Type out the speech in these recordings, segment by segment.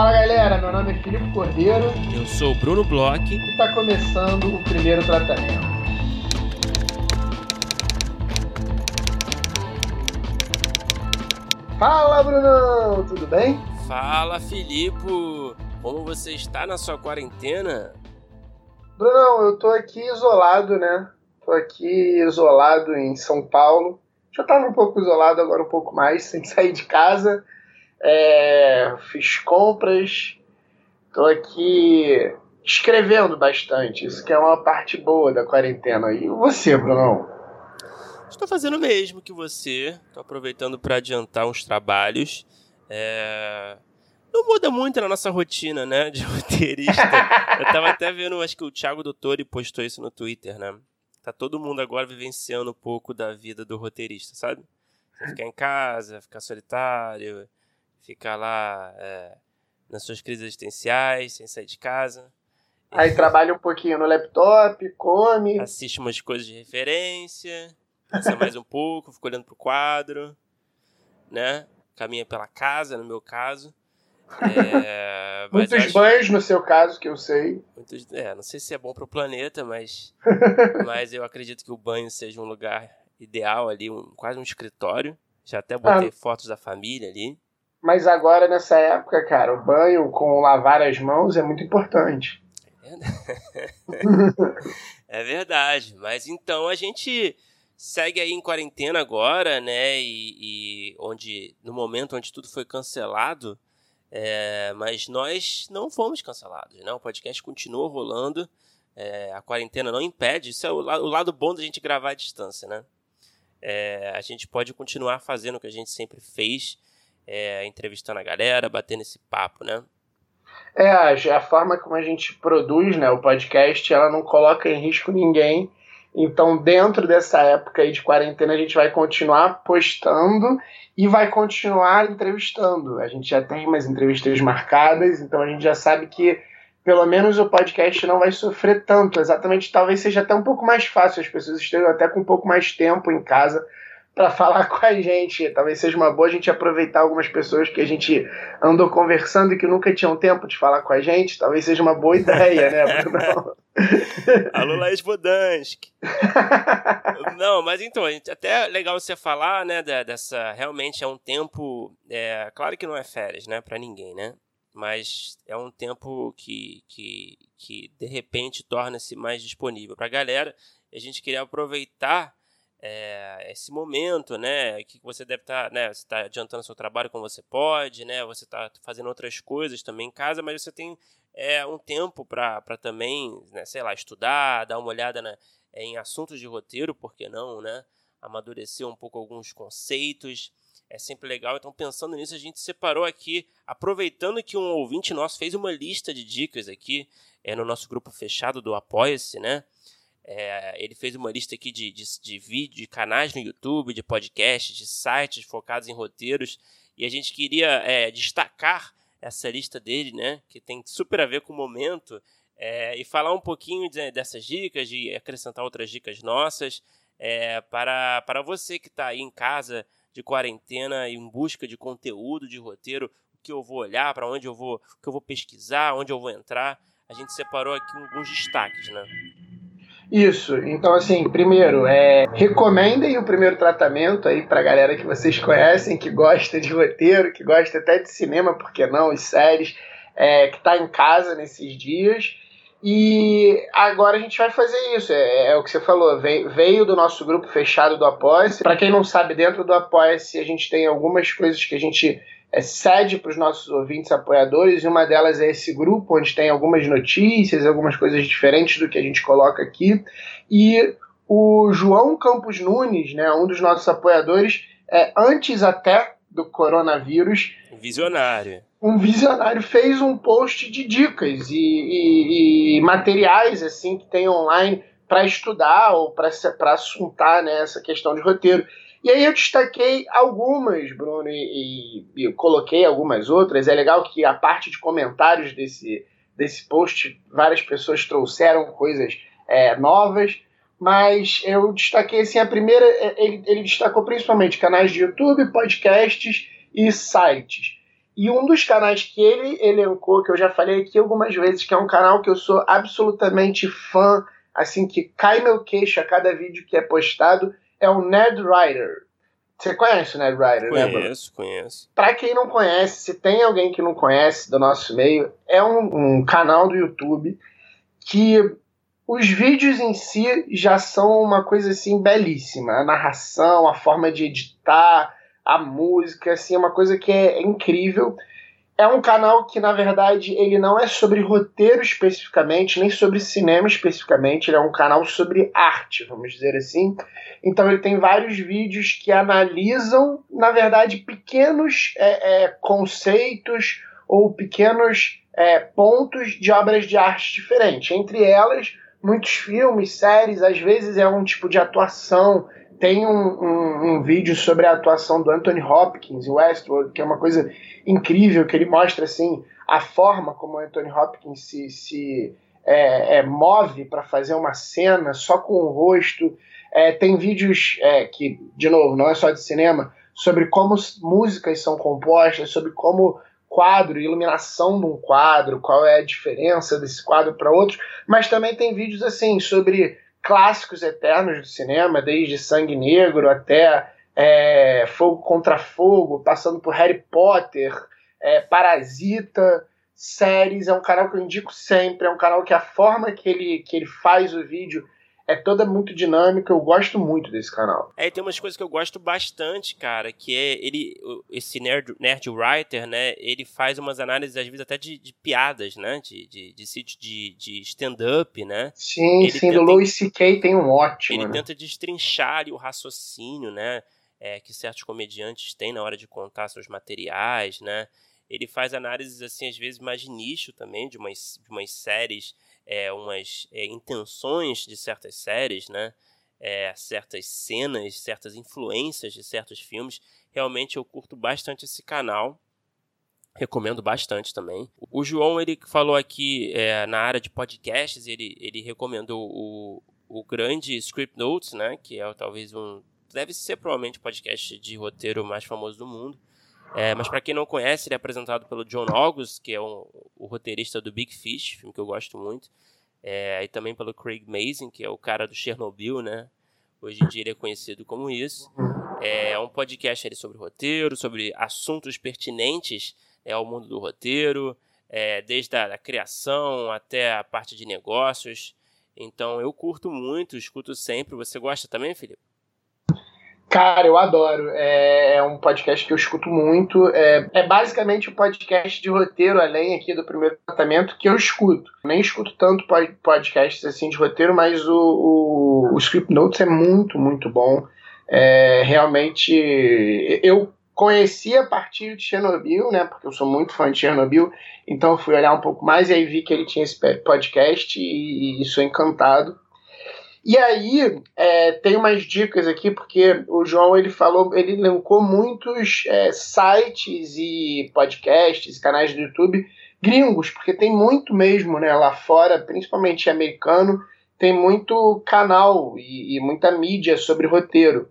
Fala galera, meu nome é Filipe Cordeiro. Eu sou o Bruno Bloch. E está começando o primeiro tratamento. Fala Brunão, tudo bem? Fala Filipe, como você está na sua quarentena? Brunão, eu tô aqui isolado, né? Tô aqui isolado em São Paulo. Já tava um pouco isolado, agora um pouco mais, sem sair de casa. É, fiz compras, Tô aqui escrevendo bastante. Isso que é uma parte boa da quarentena. E você, Brunão? Estou fazendo o mesmo que você. Estou aproveitando para adiantar uns trabalhos. É... Não muda muito na nossa rotina, né? De roteirista. Eu tava até vendo, acho que o Thiago Dottori postou isso no Twitter, né? Tá todo mundo agora vivenciando um pouco da vida do roteirista, sabe? Você ficar em casa, ficar solitário, ficar lá. É nas suas crises existenciais, sem sair de casa. Aí trabalha um pouquinho no laptop, come. Assiste umas coisas de referência, pensa mais um pouco, fica olhando pro quadro, né? Caminha pela casa, no meu caso. É, muitos acho... banhos no seu caso, que eu sei. Muitos, é, não sei se é bom pro planeta, mas, mas eu acredito que o banho seja um lugar ideal ali, um, quase um escritório. Já até botei ah. fotos da família ali. Mas agora, nessa época, cara, o banho com lavar as mãos é muito importante. é verdade. Mas então a gente segue aí em quarentena agora, né? E, e onde no momento onde tudo foi cancelado, é, mas nós não fomos cancelados, né? O podcast continuou rolando. É, a quarentena não impede. Isso é o, o, lado bom da gente gravar à distância, né? É, a gente pode continuar fazendo o que a gente sempre fez é, entrevistando a galera, batendo esse papo, né? É, a forma como a gente produz né, o podcast, ela não coloca em risco ninguém. Então, dentro dessa época aí de quarentena, a gente vai continuar postando e vai continuar entrevistando. A gente já tem umas entrevistas marcadas, então a gente já sabe que pelo menos o podcast não vai sofrer tanto. Exatamente, talvez seja até um pouco mais fácil, as pessoas estejam até com um pouco mais tempo em casa para falar com a gente. Talvez seja uma boa a gente aproveitar algumas pessoas que a gente andou conversando e que nunca tinham tempo de falar com a gente. Talvez seja uma boa ideia, né, Bruno? Alô, Laís Bodansky. Não, mas então, até legal você falar, né, dessa. Realmente é um tempo. É, claro que não é férias, né, para ninguém, né? Mas é um tempo que, que, que de repente torna-se mais disponível para a galera. E a gente queria aproveitar é, esse momento, né, que você deve estar, tá, né, você está adiantando seu trabalho como você pode, né, você está fazendo outras coisas também em casa, mas você tem é, um tempo para também, né, sei lá, estudar, dar uma olhada na, é, em assuntos de roteiro, por que não, né, amadurecer um pouco alguns conceitos, é sempre legal. Então, pensando nisso, a gente separou aqui, aproveitando que um ouvinte nosso fez uma lista de dicas aqui é, no nosso grupo fechado do Apoia-se, né? É, ele fez uma lista aqui de, de, de vídeos, de canais no YouTube, de podcasts, de sites focados em roteiros. E a gente queria é, destacar essa lista dele, né? Que tem super a ver com o momento. É, e falar um pouquinho de, dessas dicas, de acrescentar outras dicas nossas. É, para, para você que está aí em casa de quarentena em busca de conteúdo, de roteiro, o que eu vou olhar, para onde eu vou, o que eu vou pesquisar, onde eu vou entrar. A gente separou aqui alguns destaques, né? Isso. Então, assim, primeiro, é, recomendem o primeiro tratamento aí pra galera que vocês conhecem, que gosta de roteiro, que gosta até de cinema, por que não, e séries, é, que tá em casa nesses dias. E agora a gente vai fazer isso. É, é o que você falou, veio, do nosso grupo fechado do Apoia-se. Para quem não sabe, dentro do Apoia-se a gente tem algumas coisas que a gente é, cede para os nossos ouvintes apoiadores, e uma delas é esse grupo, onde tem algumas notícias, algumas coisas diferentes do que a gente coloca aqui. E o João Campos Nunes, né, um dos nossos apoiadores, é, antes até do coronavírus. Visionário. Um visionário fez um post de dicas e, e, e materiais assim que tem online para estudar ou para assuntar né, essa questão de roteiro. E aí eu destaquei algumas, Bruno, e, e, e coloquei algumas outras. É legal que a parte de comentários desse, desse post, várias pessoas trouxeram coisas é, novas, mas eu destaquei assim, a primeira, é, ele, ele destacou principalmente canais de YouTube, podcasts e sites. E um dos canais que ele elencou, que eu já falei aqui algumas vezes, que é um canal que eu sou absolutamente fã, assim, que cai meu queixo a cada vídeo que é postado, é o Ned Writer. Você conhece o Ned Writer, conheço, né, Conheço, conheço. Pra quem não conhece, se tem alguém que não conhece do nosso meio, é um, um canal do YouTube que os vídeos em si já são uma coisa assim belíssima. A narração, a forma de editar, a música, assim, é uma coisa que é incrível. É um canal que, na verdade, ele não é sobre roteiro especificamente, nem sobre cinema especificamente, ele é um canal sobre arte, vamos dizer assim. Então ele tem vários vídeos que analisam, na verdade, pequenos é, é, conceitos ou pequenos é, pontos de obras de arte diferentes. Entre elas, muitos filmes, séries, às vezes é um tipo de atuação, tem um, um, um, vídeo sobre a atuação do Anthony Hopkins em Westworld, que é uma coisa incrível, que ele mostra assim a forma como o Anthony Hopkins se, se é, é, move para fazer uma cena só com o rosto. É, tem vídeos é, que, de novo, não é só de cinema, sobre como músicas são compostas, sobre como quadro, iluminação de um quadro, qual é a diferença desse quadro para outros, mas também tem vídeos assim sobre clássicos eternos do cinema, desde Sangue Negro até é, Fogo contra Fogo, passando por Harry Potter, é, Parasita, séries. É um canal que eu indico sempre. É um canal que a forma que ele, que ele faz o vídeo é toda muito dinâmica, eu gosto muito desse canal. É, tem umas coisas que eu gosto bastante, cara, que é ele, esse nerd, nerd writer, né, ele faz umas análises, às vezes, até de, de piadas, né, de, de, de, de, stand-up, né. Sim, ele sim, tenta, do Louis C.K. tem um ótimo. Ele né? tenta destrinchar o raciocínio, né, é, que certos comediantes têm na hora de contar seus materiais, né. Ele faz análises, assim, às vezes mais de nicho também, de umas, de umas séries é, umas é, intenções de certas séries, né? É, certas cenas, certas influências de certos filmes. Realmente eu curto bastante esse canal. Recomendo bastante também. O João, ele falou aqui é, na área de podcasts, ele, ele recomendou o, o grande Script Notes, né? Que é talvez um. Deve ser provavelmente o podcast de roteiro mais famoso do mundo. É, mas para quem não conhece, ele é apresentado pelo John August, que é um, o roteirista do Big Fish, filme que eu gosto muito. É, e também pelo Craig Mazin, que é o cara do Chernobyl, né? Hoje em dia ele é conhecido como isso. É um podcast ali sobre roteiro, sobre assuntos pertinentes é, ao mundo do roteiro, é, desde a criação até a parte de negócios. Então eu curto muito, escuto sempre. Você gosta também, Felipe? Cara, eu adoro. É, é, um podcast que eu escuto muito. É, é basicamente o um podcast de roteiro, além aqui do primeiro tratamento, que eu escuto. Nem escuto tanto podcasts assim de roteiro, mas o, o, o Script Notes é muito, muito bom. É, realmente, eu conheci a partir de Chernobyl, né? Porque eu sou muito fã de Chernobyl, então fui olhar um pouco mais e aí vi que ele tinha esse podcast e, e sou encantado. E aí, é, tem umas dicas aqui, porque o João ele falou, ele elencou muitos é, sites e podcasts, canais do YouTube gringos, porque tem muito mesmo né, lá fora, principalmente americano, tem muito canal e, e muita mídia sobre roteiro.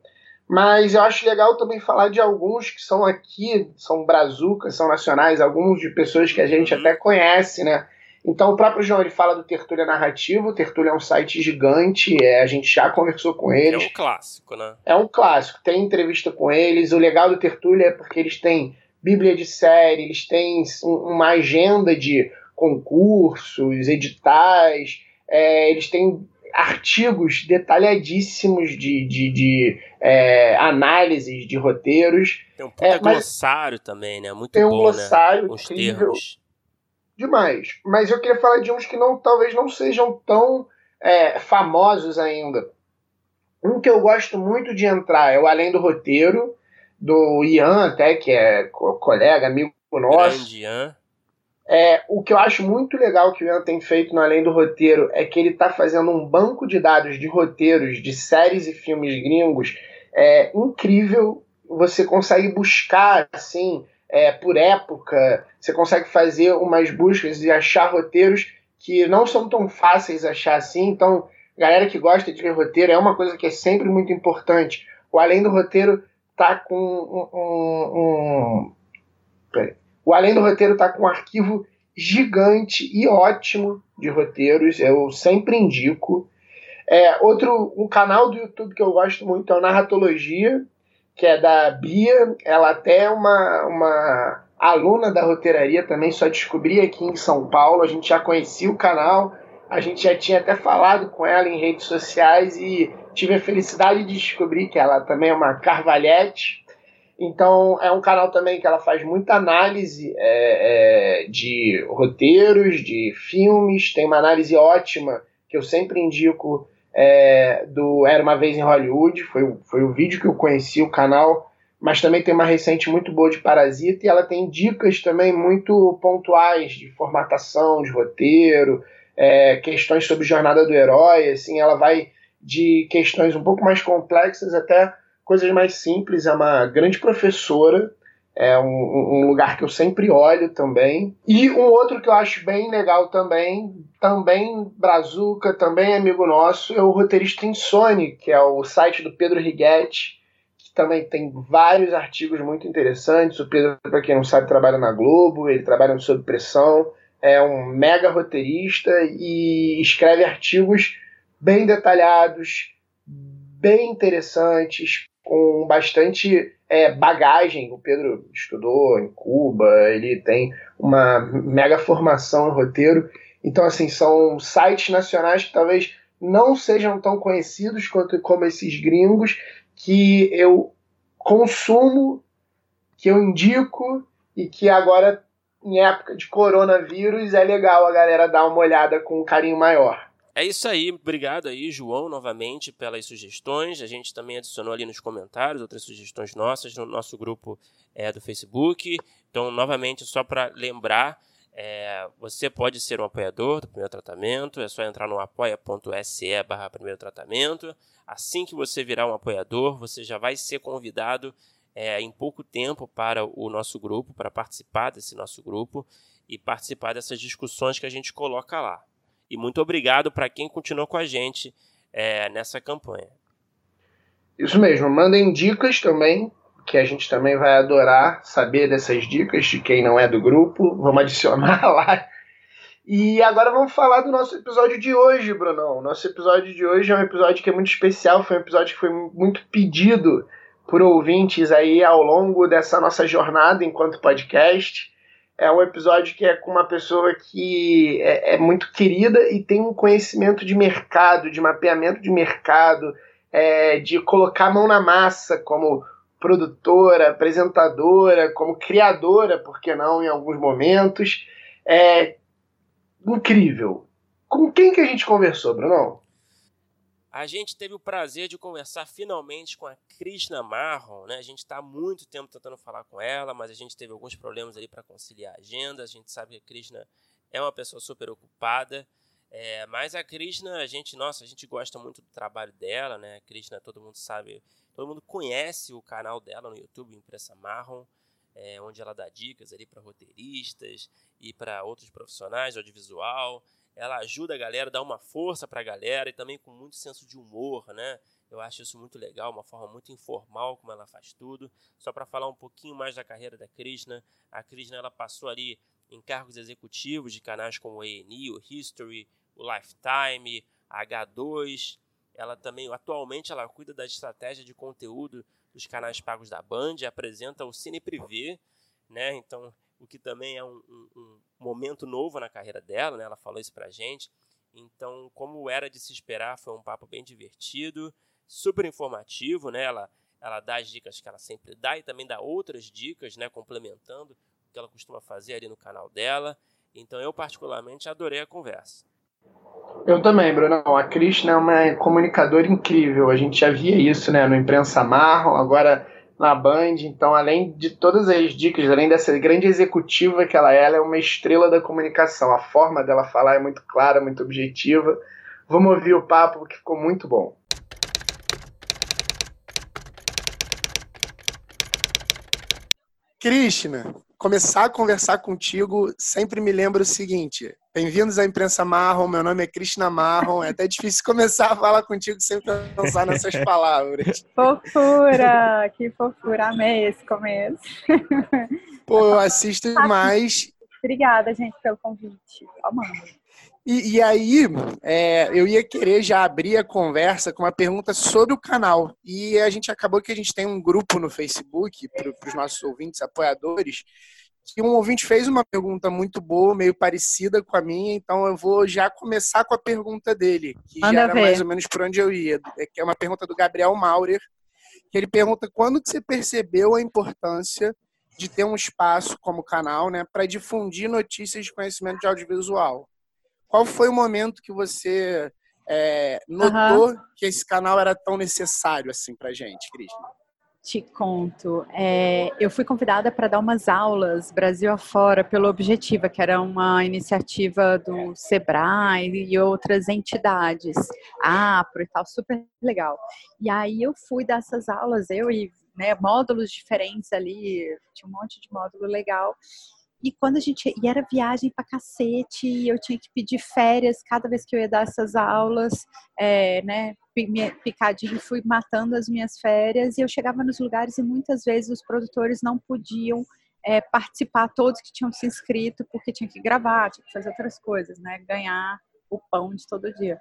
Mas eu acho legal também falar de alguns que são aqui, são brazucas, são nacionais, alguns de pessoas que a gente uhum. até conhece, né? Então, o próprio João ele fala do Tertúlia Narrativo. O Tertúlia é um site gigante, é, a gente já conversou com eles. É um clássico, né? É um clássico. Tem entrevista com eles. O legal do Tertúlia é porque eles têm bíblia de série, eles têm uma agenda de concursos, editais, é, eles têm artigos detalhadíssimos de, de, de é, análises de roteiros. Tem um puta é, glossário também, né? Muito tem um bom, glossário né? incrível. termos demais. Mas eu queria falar de uns que não, talvez não sejam tão é, famosos ainda. Um que eu gosto muito de entrar é o Além do Roteiro, do Ian, até, que é colega, amigo nosso. Ian. É, o que eu acho muito legal que o Ian tem feito no Além do Roteiro é que ele está fazendo um banco de dados de roteiros de séries e filmes gringos é incrível. Você consegue buscar assim é, por época, você consegue fazer umas buscas e achar roteiros que não são tão fáceis achar assim. Então, galera que gosta de ver roteiro, é uma coisa que é sempre muito importante. O Além do Roteiro tá com um. um, um O Além do Roteiro está com um arquivo gigante e ótimo de roteiros, eu sempre indico. É, outro, um canal do YouTube que eu gosto muito é o Narratologia, que é da Bia. Ela até é uma, uma aluna da roteiraria também, só descobri aqui em São Paulo. A gente já conhecia o canal, a gente já tinha até falado com ela em redes sociais e tive a felicidade de descobrir que ela também é uma carvalhete. Então é um canal também que ela faz muita análise é, é, de roteiros, de filmes, tem uma análise ótima que eu sempre indico é, do Era Uma Vez em Hollywood, foi, foi o vídeo que eu conheci o canal, mas também tem uma recente muito boa de Parasita e ela tem dicas também muito pontuais de formatação, de roteiro, é, questões sobre jornada do herói, assim, ela vai de questões um pouco mais complexas até coisas mais simples, é uma grande professora, é um, um, lugar que eu sempre olho também. E um outro que eu acho bem legal também, também Brazuca, também amigo nosso, é o Roteirista Insone, que é o site do Pedro Righetti, que também tem vários artigos muito interessantes. O Pedro, para quem não sabe, trabalha na Globo, ele trabalha no Sob Pressão, é um mega roteirista e escreve artigos bem detalhados, bem interessantes, com bastante é, bagagem. O Pedro estudou em Cuba, ele tem uma mega formação em roteiro. Então, assim, são sites nacionais que talvez não sejam tão conhecidos quanto como esses gringos que eu consumo, que eu indico e que agora, em época de coronavírus, é legal a galera dar uma olhada com um carinho maior. É isso aí, obrigado aí, João, novamente pelas sugestões. A gente também adicionou ali nos comentários outras sugestões nossas no nosso grupo é, do Facebook. Então, novamente, só para lembrar, é, você pode ser um apoiador do primeiro tratamento, é só entrar no apoia.se barra primeiro tratamento. Assim que você virar um apoiador, você já vai ser convidado é, em pouco tempo para o nosso grupo, para participar desse nosso grupo e participar dessas discussões que a gente coloca lá. E muito obrigado para quem continuou com a gente é, nessa campanha. Isso mesmo, mandem dicas também, que a gente também vai adorar saber dessas dicas de quem não é do grupo. Vamos adicionar lá. E agora vamos falar do nosso episódio de hoje, Brunão. Nosso episódio de hoje é um episódio que é muito especial, foi um episódio que foi muito pedido por ouvintes aí ao longo dessa nossa jornada enquanto podcast é um episódio que é com uma pessoa que é, é, muito querida e tem um conhecimento de mercado, de mapeamento de mercado, é, de colocar a mão na massa como produtora, apresentadora, como criadora, por que não, em alguns momentos. É incrível. Com quem que a gente conversou, Bruno? A gente teve o prazer de conversar finalmente com a Krishna Marron, né? A gente está há muito tempo tentando falar com ela, mas a gente teve alguns problemas ali para conciliar a agenda. A gente sabe que a Krishna é uma pessoa super ocupada, é, mas a Krishna, a gente, nossa, a gente gosta muito do trabalho dela, né? A Krishna, todo mundo sabe, todo mundo conhece o canal dela no YouTube, Impressa Marron, é, onde ela dá dicas ali para roteiristas e para outros profissionais de audiovisual ela ajuda a galera, dá uma força para a galera e também com muito senso de humor, né? Eu acho isso muito legal, uma forma muito informal como ela faz tudo. Só para falar um pouquinho mais da carreira da Krishna, a Krishna ela passou ali em cargos executivos de canais como o A&E, o History, o Lifetime, a H2. Ela também, atualmente, ela cuida da estratégia de conteúdo dos canais pagos da Band, apresenta o Cine Privé, né? Então, o que também é um, um, momento novo na carreira dela, né? Ela falou isso pra gente. Então, como era de se esperar, foi um papo bem divertido, super informativo, né? Ela, ela dá as dicas que ela sempre dá e também dá outras dicas, né? Complementando o que ela costuma fazer ali no canal dela. Então, eu particularmente adorei a conversa. Eu também, Bruno. A Krishna é uma comunicadora incrível. A gente já via isso, né? No Imprensa Marro, agora na Band. Então, além de todas as dicas, além dessa grande executiva que ela é, ela é uma estrela da comunicação. A forma dela falar é muito clara, muito objetiva. Vamos ouvir o papo que ficou muito bom. Krishna, começar a conversar contigo sempre me lembra o seguinte: Bem-vindos à Imprensa Marrom, meu nome é Krishna Marrom. É até difícil começar a falar contigo sem pensar nessas palavras. Fofura! Que fofura! Amei esse começo. Pô, eu assisto mais. Obrigada, gente, pelo convite. Amando. E, e aí, é, eu ia querer já abrir a conversa com uma pergunta sobre o canal. E a gente acabou que a gente tem um grupo no Facebook para os nossos ouvintes, apoiadores, que um ouvinte fez uma pergunta muito boa, meio parecida com a minha, então eu vou já começar com a pergunta dele, que Manda já era ver. mais ou menos por onde eu ia, é que é uma pergunta do Gabriel Maurer, que ele pergunta quando que você percebeu a importância de ter um espaço como canal, né, para difundir notícias de conhecimento de audiovisual. Qual foi o momento que você é, notou uhum. que esse canal era tão necessário assim para gente, Cristina? Te conto. É, eu fui convidada para dar umas aulas Brasil afora pelo Objetiva, que era uma iniciativa do Sebrae e outras entidades, APRO e tal, super legal. E aí eu fui dessas aulas, eu e né, módulos diferentes ali, tinha um monte de módulo legal. E quando a gente. E era viagem pra cacete, e eu tinha que pedir férias cada vez que eu ia dar essas aulas, é, né? Picadinho, fui matando as minhas férias, e eu chegava nos lugares e muitas vezes os produtores não podiam é, participar, todos que tinham se inscrito, porque tinha que gravar, tinha que fazer outras coisas, né? Ganhar o pão de todo dia.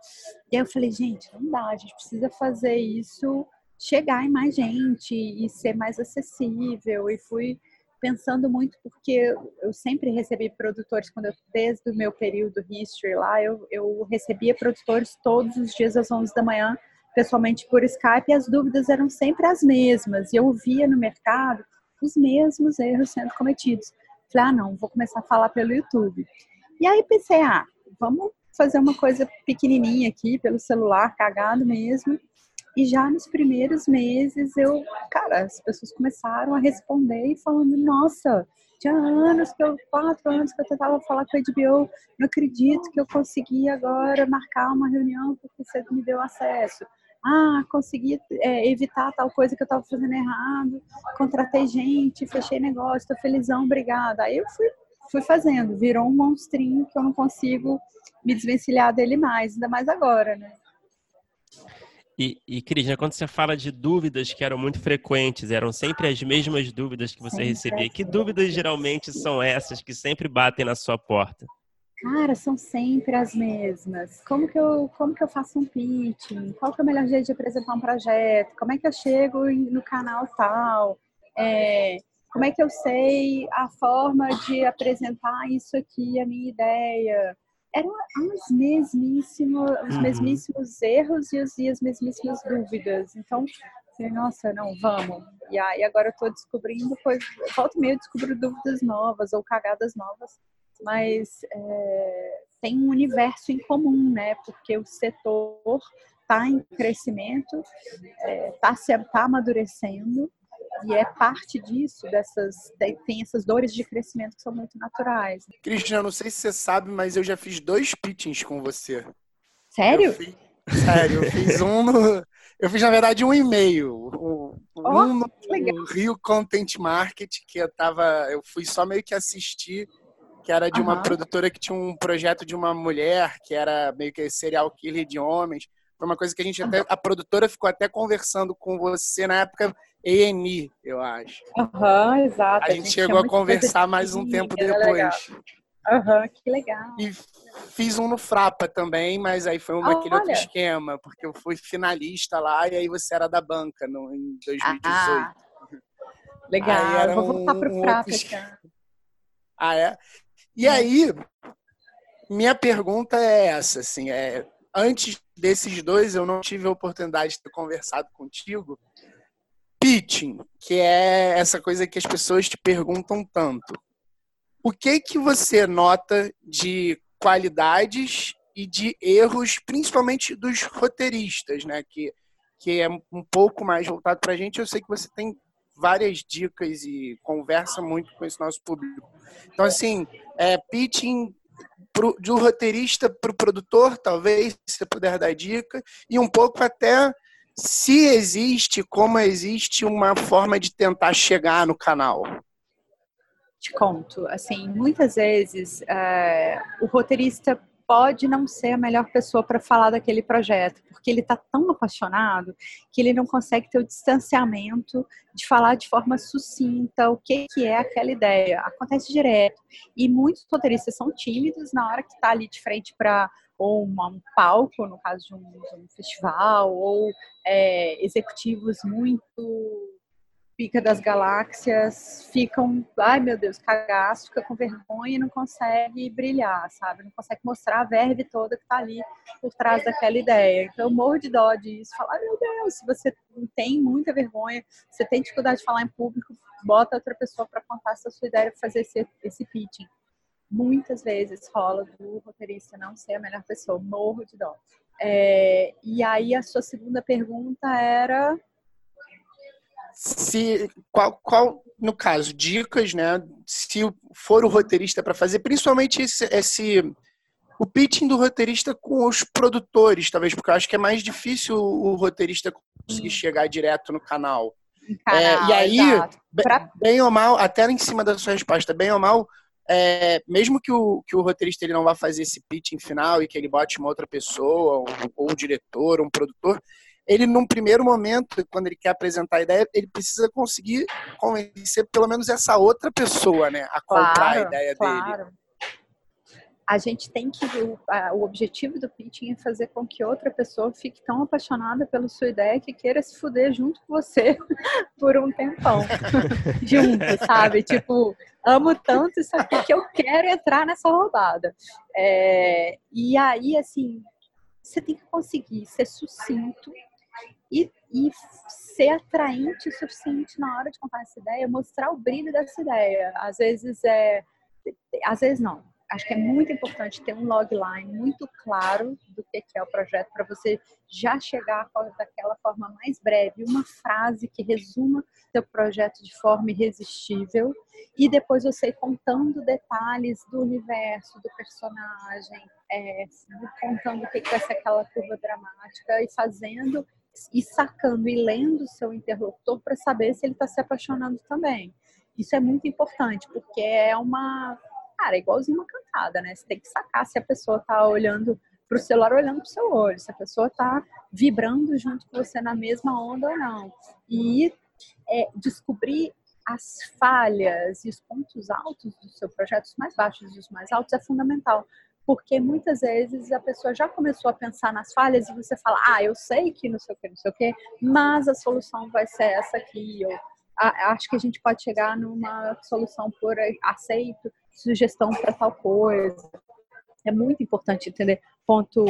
E aí eu falei, gente, não dá, a gente precisa fazer isso chegar em mais gente e ser mais acessível. E fui pensando muito porque eu sempre recebi produtores quando eu desde o meu período history lá eu, eu recebia produtores todos os dias às 11 da manhã pessoalmente por Skype e as dúvidas eram sempre as mesmas e eu via no mercado os mesmos erros sendo cometidos. Falei ah não vou começar a falar pelo YouTube. E aí pensei ah vamos fazer uma coisa pequenininha aqui pelo celular cagado mesmo e já nos primeiros meses, eu, cara, as pessoas começaram a responder e falando: nossa, tinha anos que eu, quatro anos que eu tentava falar com a HBO, não acredito que eu consegui agora marcar uma reunião porque você me deu acesso. Ah, consegui é, evitar tal coisa que eu estava fazendo errado, contratei gente, fechei negócio, estou felizão, obrigada. Aí eu fui, fui fazendo, virou um monstrinho que eu não consigo me desvencilhar dele mais, ainda mais agora, né? E, e Cris, né, quando você fala de dúvidas que eram muito frequentes, eram sempre as mesmas dúvidas que você recebia. Que dúvidas geralmente são essas que sempre batem na sua porta? Cara, são sempre as mesmas. Como que eu, como que eu faço um pitching? Qual que é o melhor jeito de apresentar um projeto? Como é que eu chego no canal tal? É, como é que eu sei a forma de apresentar isso aqui, a minha ideia? Eram os mesmíssimos, os uhum. mesmíssimos erros e, os, e as mesmíssimas dúvidas. Então, nossa, não, vamos. E aí agora eu estou descobrindo coisas, volta meio descubro dúvidas novas ou cagadas novas, mas é, tem um universo em comum, né? Porque o setor está em crescimento, está é, tá se tá amadurecendo e é parte disso, dessas. Tem essas dores de crescimento que são muito naturais. Cristian, não sei se você sabe, mas eu já fiz dois pitchings com você. Sério? Fiz, sério, eu fiz um no. Eu fiz, na verdade, um e-mail. Um, oh, um no Rio Content Market, que eu tava. Eu fui só meio que assistir, que era de uma uhum. produtora que tinha um projeto de uma mulher, que era meio que serial killer de homens. Foi uma coisa que a gente até. A produtora ficou até conversando com você na época ENI, eu acho. Aham, uhum, exato. A gente, a gente chegou a conversar mais um tempo depois. Aham, uhum, que legal. E fiz um no Frapa também, mas aí foi um daquele outro esquema, porque eu fui finalista lá e aí você era da banca no, em 2018. Ah, legal, eu vou voltar pro um Frapa. Ah, é? E aí, minha pergunta é essa, assim, é, antes desses dois eu não tive a oportunidade de ter conversado contigo, pitching, que é essa coisa que as pessoas te perguntam tanto. O que que você nota de qualidades e de erros, principalmente dos roteiristas, né? Que, que é um pouco mais voltado para a gente. Eu sei que você tem várias dicas e conversa muito com esse nosso público. Então, assim, é, pitching pro, um roteirista para o produtor, talvez, se você puder dar dica, e um pouco até se existe, como existe uma forma de tentar chegar no canal? Te conto, assim, muitas vezes é, o roteirista pode não ser a melhor pessoa para falar daquele projeto, porque ele está tão apaixonado que ele não consegue ter o distanciamento de falar de forma sucinta o que, que é aquela ideia. Acontece direto. E muitos roteiristas são tímidos na hora que está ali de frente para ou um palco, no caso de um, de um festival, ou é, executivos muito pica das galáxias ficam, ai meu Deus, cagaço, fica com vergonha e não consegue brilhar, sabe? Não consegue mostrar a verve toda que tá ali por trás daquela ideia. Então eu morro de dó disso, falar, meu Deus, se você tem muita vergonha, você tem dificuldade de falar em público, bota outra pessoa para contar essa sua ideia, fazer esse, esse pitching. Muitas vezes rola do roteirista não ser a melhor pessoa, morro de dó. É, e aí a sua segunda pergunta era se qual, qual no caso dicas, né? Se for o roteirista para fazer, principalmente esse, esse o pitching do roteirista com os produtores, talvez, porque eu acho que é mais difícil o roteirista conseguir chegar direto no canal. canal é, e aí, pra... bem ou mal, até em cima da sua resposta, bem ou mal, é, mesmo que o, que o roteirista ele não vá fazer esse pitching final e que ele bote uma outra pessoa, ou, ou um diretor, ou um produtor, ele, num primeiro momento, quando ele quer apresentar a ideia, ele precisa conseguir convencer pelo menos essa outra pessoa, né, a comprar claro, a ideia claro. dele. A gente tem que. O, a, o objetivo do pitching é fazer com que outra pessoa fique tão apaixonada pela sua ideia que queira se fuder junto com você por um tempão. junto, sabe? Tipo, amo tanto isso aqui que eu quero entrar nessa roubada. É, e aí, assim, você tem que conseguir ser sucinto e, e ser atraente o suficiente na hora de contar essa ideia, mostrar o brilho dessa ideia. Às vezes é, às vezes não. Acho que é muito importante ter um logline muito claro do que é o projeto para você já chegar daquela forma mais breve, uma frase que resuma seu projeto de forma irresistível e depois você ir contando detalhes do universo, do personagem, é, contando o que vai ser aquela curva dramática e fazendo e sacando e lendo o seu interlocutor para saber se ele está se apaixonando também. Isso é muito importante, porque é uma. Cara, é igualzinho uma cantada, né? Você tem que sacar se a pessoa está olhando para o celular olhando para o seu olho, se a pessoa está vibrando junto com você na mesma onda ou não. E é, descobrir as falhas e os pontos altos do seu projeto, os mais baixos e os mais altos, é fundamental porque muitas vezes a pessoa já começou a pensar nas falhas e você fala, ah, eu sei que não sei o que, não sei o que, mas a solução vai ser essa aqui, ou acho que a gente pode chegar numa solução por aceito, sugestão para tal coisa. É muito importante entender ponto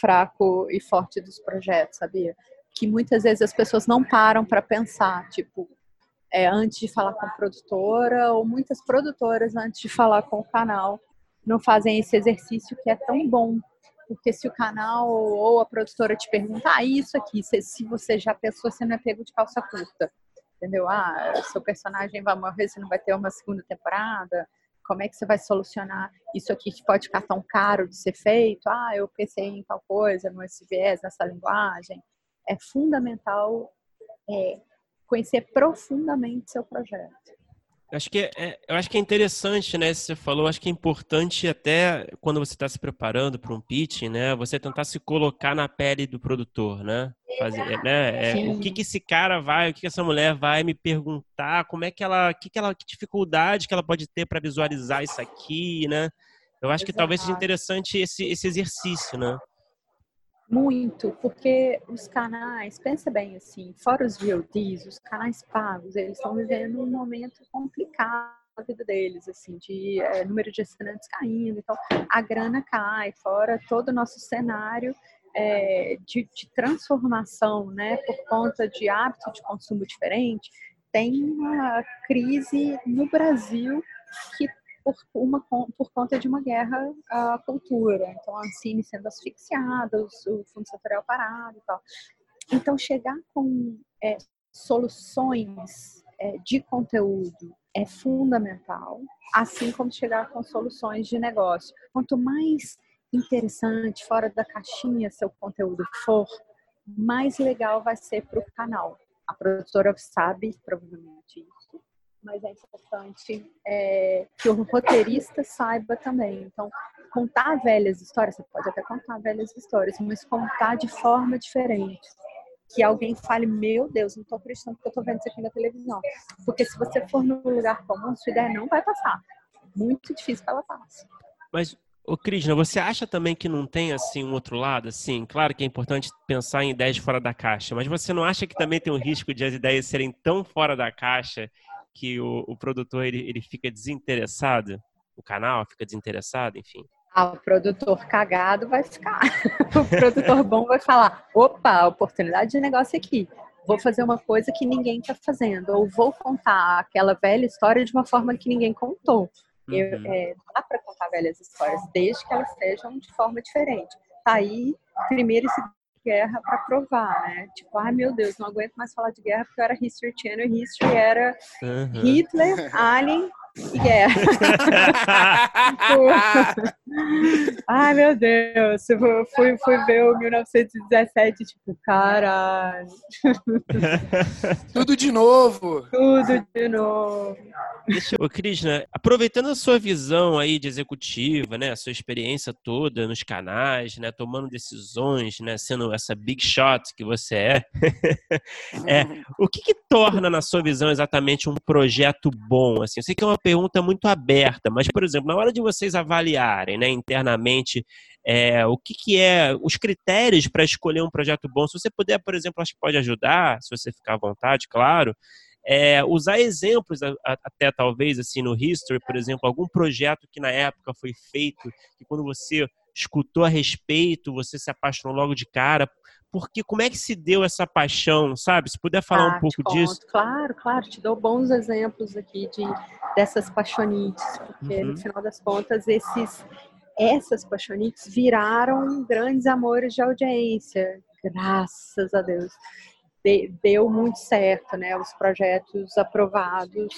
fraco e forte dos projetos, sabia? Que muitas vezes as pessoas não param para pensar, tipo, é, antes de falar com a produtora, ou muitas produtoras antes de falar com o canal não fazem esse exercício que é tão bom. Porque se o canal ou a produtora te perguntar ah, isso aqui, se, se você já pensou, você não é pego de calça curta. Entendeu? Ah, seu personagem vai morrer, você não vai ter uma segunda temporada. Como é que você vai solucionar isso aqui que pode ficar tão caro de ser feito? Ah, eu pensei em tal coisa, nesse viés, nessa linguagem. É fundamental é, conhecer profundamente seu projeto. Acho que é, é, eu acho que é interessante, né? Você falou, acho que é importante até quando você está se preparando para um pitching, né? Você tentar se colocar na pele do produtor, né? Fazer, né? É, o que que esse cara vai, o que, que essa mulher vai me perguntar, como é que ela, que que ela, que dificuldade que ela pode ter para visualizar isso aqui, né? Eu acho que talvez seja interessante esse, esse exercício, né? Muito, porque os canais, pensa bem assim, fora os VODs, os canais pagos, eles estão vivendo um momento complicado na vida deles, assim, de é, número de assinantes caindo, então a grana cai, fora todo o nosso cenário é, de, de, transformação, né, por conta de hábito de consumo diferente, tem uma crise no Brasil que por, uma, por conta de uma guerra à cultura. Então, a Ancine sendo asfixiada, o Fundo Setorial parado e tal. Então, chegar com é, soluções é, de conteúdo é fundamental, assim como chegar com soluções de negócio. Quanto mais interessante, fora da caixinha seu conteúdo for, mais legal vai ser para o canal. A produtora sabe provavelmente isso mas é importante é, que o roteirista saiba também. Então, contar velhas histórias, você pode até contar velhas histórias, mas contar de forma diferente. Que alguém fale, meu Deus, não estou acreditando que eu estou vendo isso aqui na televisão. Porque se você for num lugar comum, sua ideia não vai passar. Muito difícil que ela passe. Mas Ô, Krishna, você acha também que não tem assim um outro lado? Assim, claro que é importante pensar em ideias fora da caixa, mas você não acha que também tem o risco de as ideias serem tão fora da caixa que o, o produtor ele, ele fica desinteressado? O canal fica desinteressado, enfim? Ah, o produtor cagado vai ficar. o produtor bom vai falar: opa, oportunidade de negócio aqui. Vou fazer uma coisa que ninguém está fazendo, ou vou contar aquela velha história de uma forma que ninguém contou. Uhum. Eu, é, dá para contar velhas histórias, desde que elas sejam de forma diferente. Tá aí, primeiro esse guerra para provar, né? Tipo, ai meu Deus, não aguento mais falar de guerra porque eu era History Channel History era uhum. Hitler, Alien e guerra. Ai, meu Deus. Eu fui, fui ver o 1917, tipo, caralho. Tudo de novo. Tudo de novo. Deixa, Krishna, aproveitando a sua visão aí de executiva, né, a sua experiência toda nos canais, né, tomando decisões, né, sendo essa big shot que você é, é o que, que torna, na sua visão, exatamente um projeto bom? Assim, eu sei que é uma pergunta muito aberta, mas, por exemplo, na hora de vocês avaliarem né, internamente é, o que, que é os critérios para escolher um projeto bom, se você puder, por exemplo, acho que pode ajudar, se você ficar à vontade, claro, é, usar exemplos até talvez assim no history, por exemplo, algum projeto que na época foi feito e quando você escutou a respeito, você se apaixonou logo de cara, porque como é que se deu essa paixão, sabe? Se puder falar ah, um pouco disso. Claro, claro, te dou bons exemplos aqui de dessas paixonites, porque uhum. no final das contas esses essas paixonites viraram grandes amores de audiência, graças a Deus. De, deu muito certo, né? Os projetos aprovados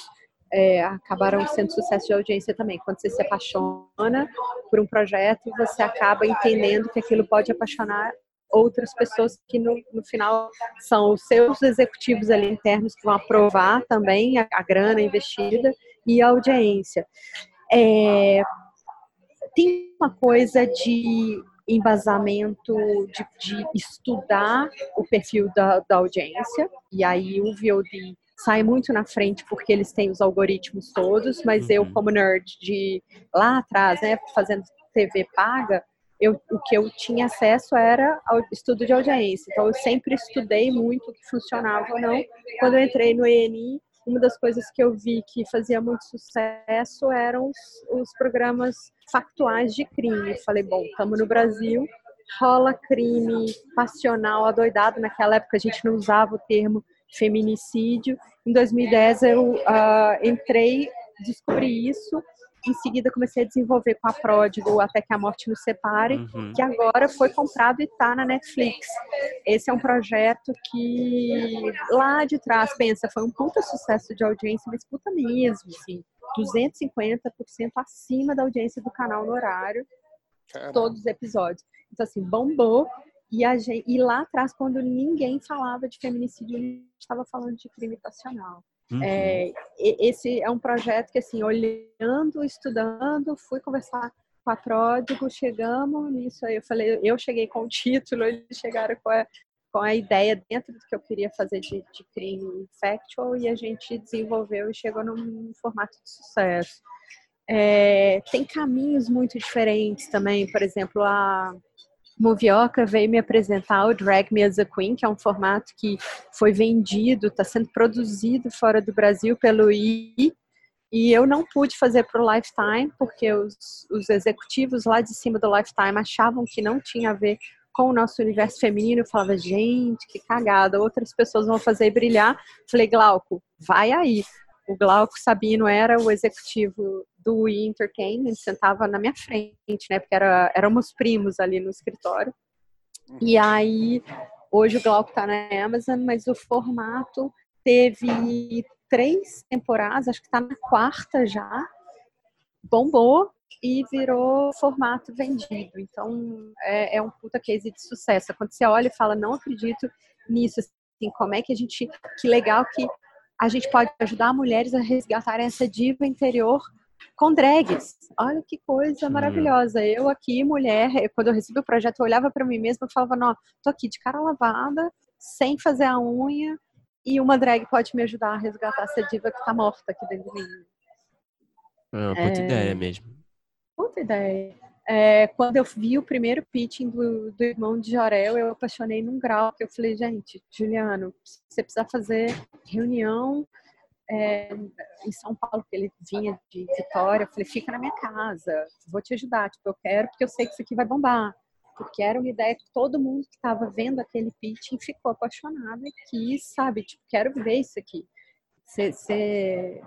é, acabaram sendo sucesso de audiência também. Quando você se apaixona por um projeto, você acaba entendendo que aquilo pode apaixonar outras pessoas que no, no final são os seus executivos ali internos que vão aprovar também a, a grana investida e a audiência. É, tem uma coisa de embasamento de, de, estudar o perfil da, da audiência, e aí o VOD sai muito na frente porque eles têm os algoritmos todos, mas eu, uhum. como nerd de lá atrás, né, fazendo TV paga, eu, o que eu tinha acesso era ao estudo de audiência. Então, eu sempre estudei muito o que funcionava ou não. Quando eu entrei no ENI, uma das coisas que eu vi que fazia muito sucesso eram os, os programas factuais de crime. Falei, bom, estamos no Brasil, rola crime passional, adoidado. Naquela época a gente não usava o termo feminicídio. Em 2010 eu uh, entrei, descobri isso em seguida comecei a desenvolver com a Pródigo Até que a Morte nos Separe, uhum. que agora foi comprado e está na Netflix. Esse é um projeto que lá de trás, pensa, foi um puta sucesso de audiência, mas puta mesmo, assim, 250% acima da audiência do canal no horário, Caramba. todos os episódios. Então, assim, bombou. E, a gente, e lá atrás, quando ninguém falava de feminicídio, a gente estava falando de crime passional. Uhum. É, esse é um projeto que, assim, olhando, estudando, fui conversar com a Pródigo, chegamos nisso aí. Eu falei, eu cheguei com o título, eles chegaram com a, com a ideia dentro do que eu queria fazer de, de crime factual e a gente desenvolveu e chegou num formato de sucesso. É, tem caminhos muito diferentes também, por exemplo, a Movioca veio me apresentar o Drag Me as a Queen, que é um formato que foi vendido, está sendo produzido fora do Brasil pelo I, e eu não pude fazer para o Lifetime, porque os, os executivos lá de cima do Lifetime achavam que não tinha a ver com o nosso universo feminino. Eu falava, gente, que cagada, outras pessoas vão fazer brilhar. Falei, Glauco, vai aí. O Glauco Sabino era o executivo do We Entertainment, sentava na minha frente, né? Porque era, éramos primos ali no escritório. E aí, hoje o Glauco tá na Amazon, mas o formato teve três temporadas, acho que tá na quarta já, bombou e virou formato vendido. Então, é, é um puta case de sucesso. Quando você olha e fala, não acredito nisso, assim, como é que a gente, que legal que a gente pode ajudar mulheres a resgatarem essa diva interior com drags. Olha que coisa maravilhosa. Eu aqui, mulher, quando eu recebi o projeto, eu olhava para mim mesma e falava, não, tô aqui de cara lavada, sem fazer a unha, e uma drag pode me ajudar a resgatar essa diva que tá morta aqui dentro de mim. É uma puta é... ideia mesmo. Puta ideia. É, quando eu vi o primeiro pitching do, do irmão de Jorel, eu apaixonei num grau que eu falei, gente, Juliano, você precisa fazer reunião é, em São Paulo, que ele vinha de Vitória, eu falei, fica na minha casa, vou te ajudar, tipo, eu quero porque eu sei que isso aqui vai bombar. Porque era uma ideia que todo mundo que estava vendo aquele pitching ficou apaixonado e quis, sabe, tipo, quero ver isso aqui. Você,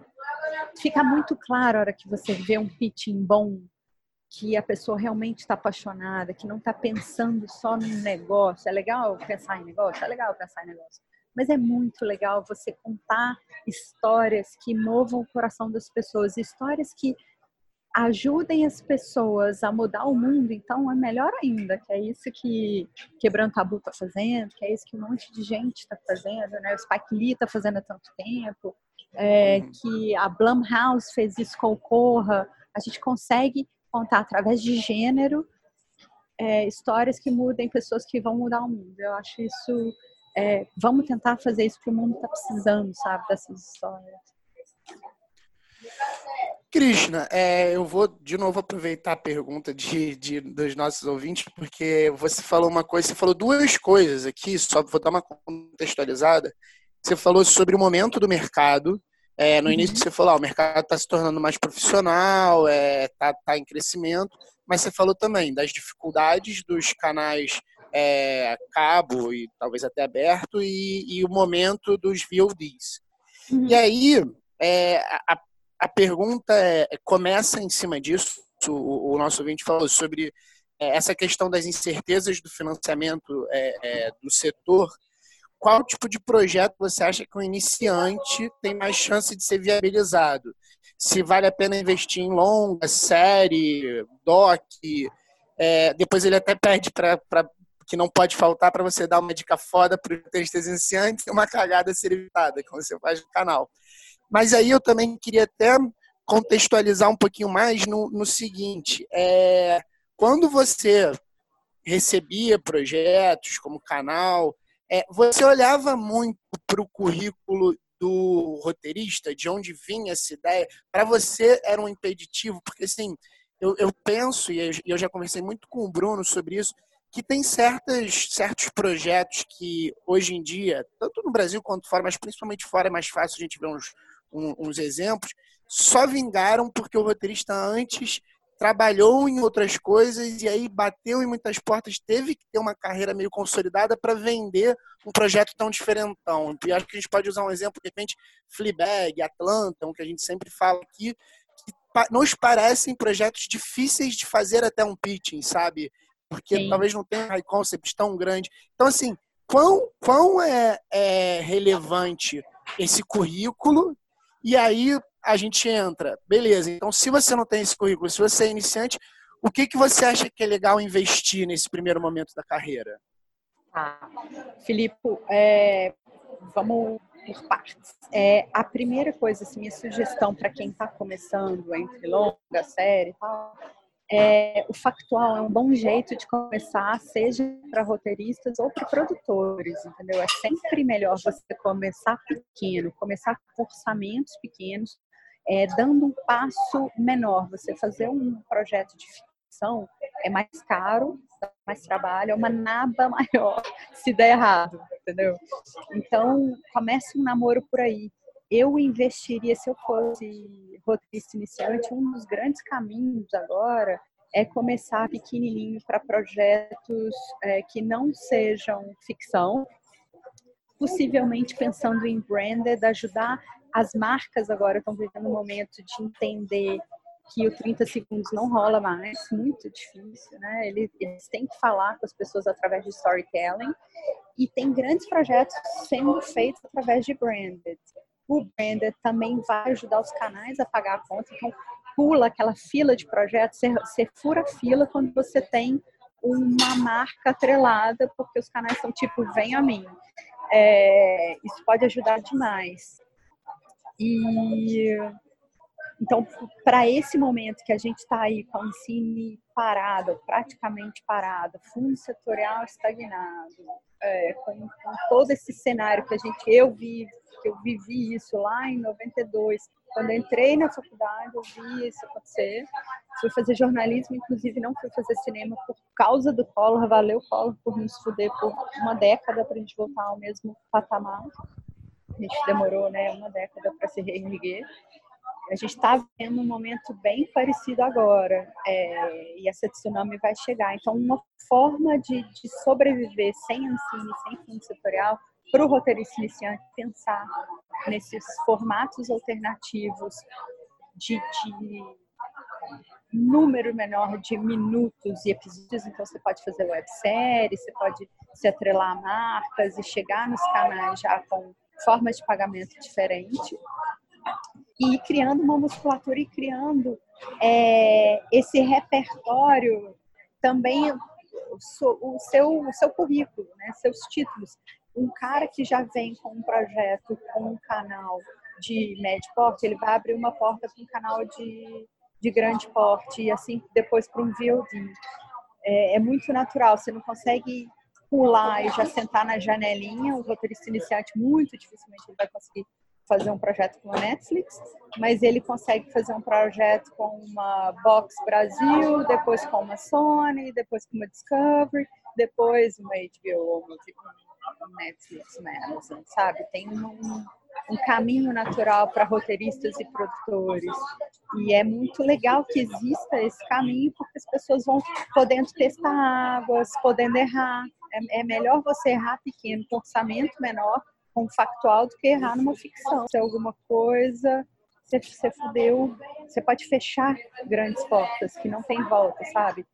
fica muito claro a hora que você vê um pitching bom, que a pessoa realmente está apaixonada, que não está pensando só no negócio. É legal pensar em negócio? É legal pensar em negócio mas é muito legal você contar histórias que movam o coração das pessoas, histórias que ajudem as pessoas a mudar o mundo, então é melhor ainda, que é isso que Quebrando Tabu está fazendo, que é isso que um monte de gente está fazendo, né? O Spike Lee está fazendo há tanto tempo, é, que a Blumhouse fez isso com o Corra, a gente consegue contar através de gênero é, histórias que mudem pessoas que vão mudar o mundo. Eu acho isso é, vamos tentar fazer isso que o mundo está precisando, sabe, dessas histórias. Krishna, é, eu vou de novo aproveitar a pergunta de, de, dos nossos ouvintes, porque você falou uma coisa, você falou duas coisas aqui, só vou dar uma contextualizada. Você falou sobre o momento do mercado. É, no início uhum. você falou, ah, o mercado está se tornando mais profissional, está é, tá, tá em crescimento, mas você falou também das dificuldades dos canais é, cabo e talvez até aberto e, e o momento dos VODs. Uhum. E aí é, a, a pergunta é, começa em cima disso. O, o nosso ouvinte falou sobre é, essa questão das incertezas do financiamento é, é, do setor. Qual tipo de projeto você acha que um iniciante tem mais chance de ser viabilizado? Se vale a pena investir em longa, série, doc, é, depois ele até pede para que não pode faltar para você dar uma dica foda para os roteiristas iniciantes e uma cagada ser evitada, que você faz no canal. Mas aí eu também queria até contextualizar um pouquinho mais no, no seguinte: é, quando você recebia projetos como canal, é, você olhava muito para o currículo do roteirista, de onde vinha essa ideia, para você era um impeditivo, porque assim, eu, eu penso, e eu já conversei muito com o Bruno sobre isso, que tem certas, certos projetos que hoje em dia, tanto no Brasil quanto fora, mas principalmente fora é mais fácil a gente ver uns, uns exemplos, só vingaram porque o roteirista antes trabalhou em outras coisas e aí bateu em muitas portas, teve que ter uma carreira meio consolidada para vender um projeto tão diferentão. E acho que a gente pode usar um exemplo, de repente, Fleabag, Atlanta, um que a gente sempre fala aqui, que nos parecem projetos difíceis de fazer até um pitching, sabe? Porque Sim. talvez não tenha high concept tão grande. Então, assim, quão, quão é, é relevante esse currículo? E aí a gente entra, beleza. Então, se você não tem esse currículo, se você é iniciante, o que, que você acha que é legal investir nesse primeiro momento da carreira? Ah, Filipe, é, vamos por partes. É, a primeira coisa, assim, minha sugestão para quem está começando entre longa, série e tal, é, o factual é um bom jeito de começar, seja para roteiristas ou para produtores, entendeu? É sempre melhor você começar pequeno, começar com orçamentos pequenos, é, dando um passo menor. Você fazer um projeto de ficção é mais caro, dá mais trabalho, é uma naba maior se der errado, entendeu? Então, comece um namoro por aí eu investiria, se eu fosse roteirista iniciante, um dos grandes caminhos agora é começar pequenininho para projetos é, que não sejam ficção, possivelmente pensando em branded, ajudar as marcas agora estão vivendo um momento de entender que o 30 segundos não rola mais, muito difícil, né? Eles, eles têm que falar com as pessoas através de storytelling e tem grandes projetos sendo feitos através de branded o Branded também vai ajudar os canais a pagar a conta. Então, pula aquela fila de projetos, você, você fura a fila quando você tem uma marca atrelada, porque os canais são tipo, vem a mim. É, isso pode ajudar demais. E Então, para esse momento que a gente está aí com o ensino parado, praticamente parado, fundo setorial estagnado, é, com, com, todo esse cenário que a gente, eu vi, que eu vivi isso lá em 92, quando entrei na faculdade, eu vi isso acontecer. Fui fazer jornalismo, inclusive não fui fazer cinema por causa do Collor. Valeu Collor por nos fuder por uma década para a gente voltar ao mesmo patamar. A gente demorou né, uma década para se reerguer. A gente está vendo um momento bem parecido agora, é, e essa tsunami vai chegar. Então, uma forma de, de sobreviver sem ensino, sem fundo setorial, para o roteirista iniciante pensar nesses formatos alternativos de, de, número menor de minutos e episódios, então você pode fazer websérie, você pode se atrelar a marcas e chegar nos canais já com formas de pagamento diferente e criando uma musculatura e criando é, esse repertório também o, seu, o seu currículo, né, seus títulos um cara que já vem com um projeto, com um canal de médio porte, ele vai abrir uma porta para um canal de, de grande porte e assim depois para um VOD. É, é, muito natural, você não consegue pular e já sentar na janelinha, o roteirista iniciante muito dificilmente ele vai conseguir fazer um projeto com a Netflix, mas ele consegue fazer um projeto com uma Box Brasil, depois com uma Sony, depois com uma Discovery, depois uma HBO, uma Netflix, uma Amazon, sabe? Tem um, um caminho natural para roteiristas e produtores. E é muito legal que exista esse caminho, porque as pessoas vão podendo testar águas, podendo errar. É, é melhor você errar pequeno, com orçamento menor, com factual, do que errar numa ficção. Se é alguma coisa, você, você fudeu, você pode fechar grandes portas que não tem volta, sabe?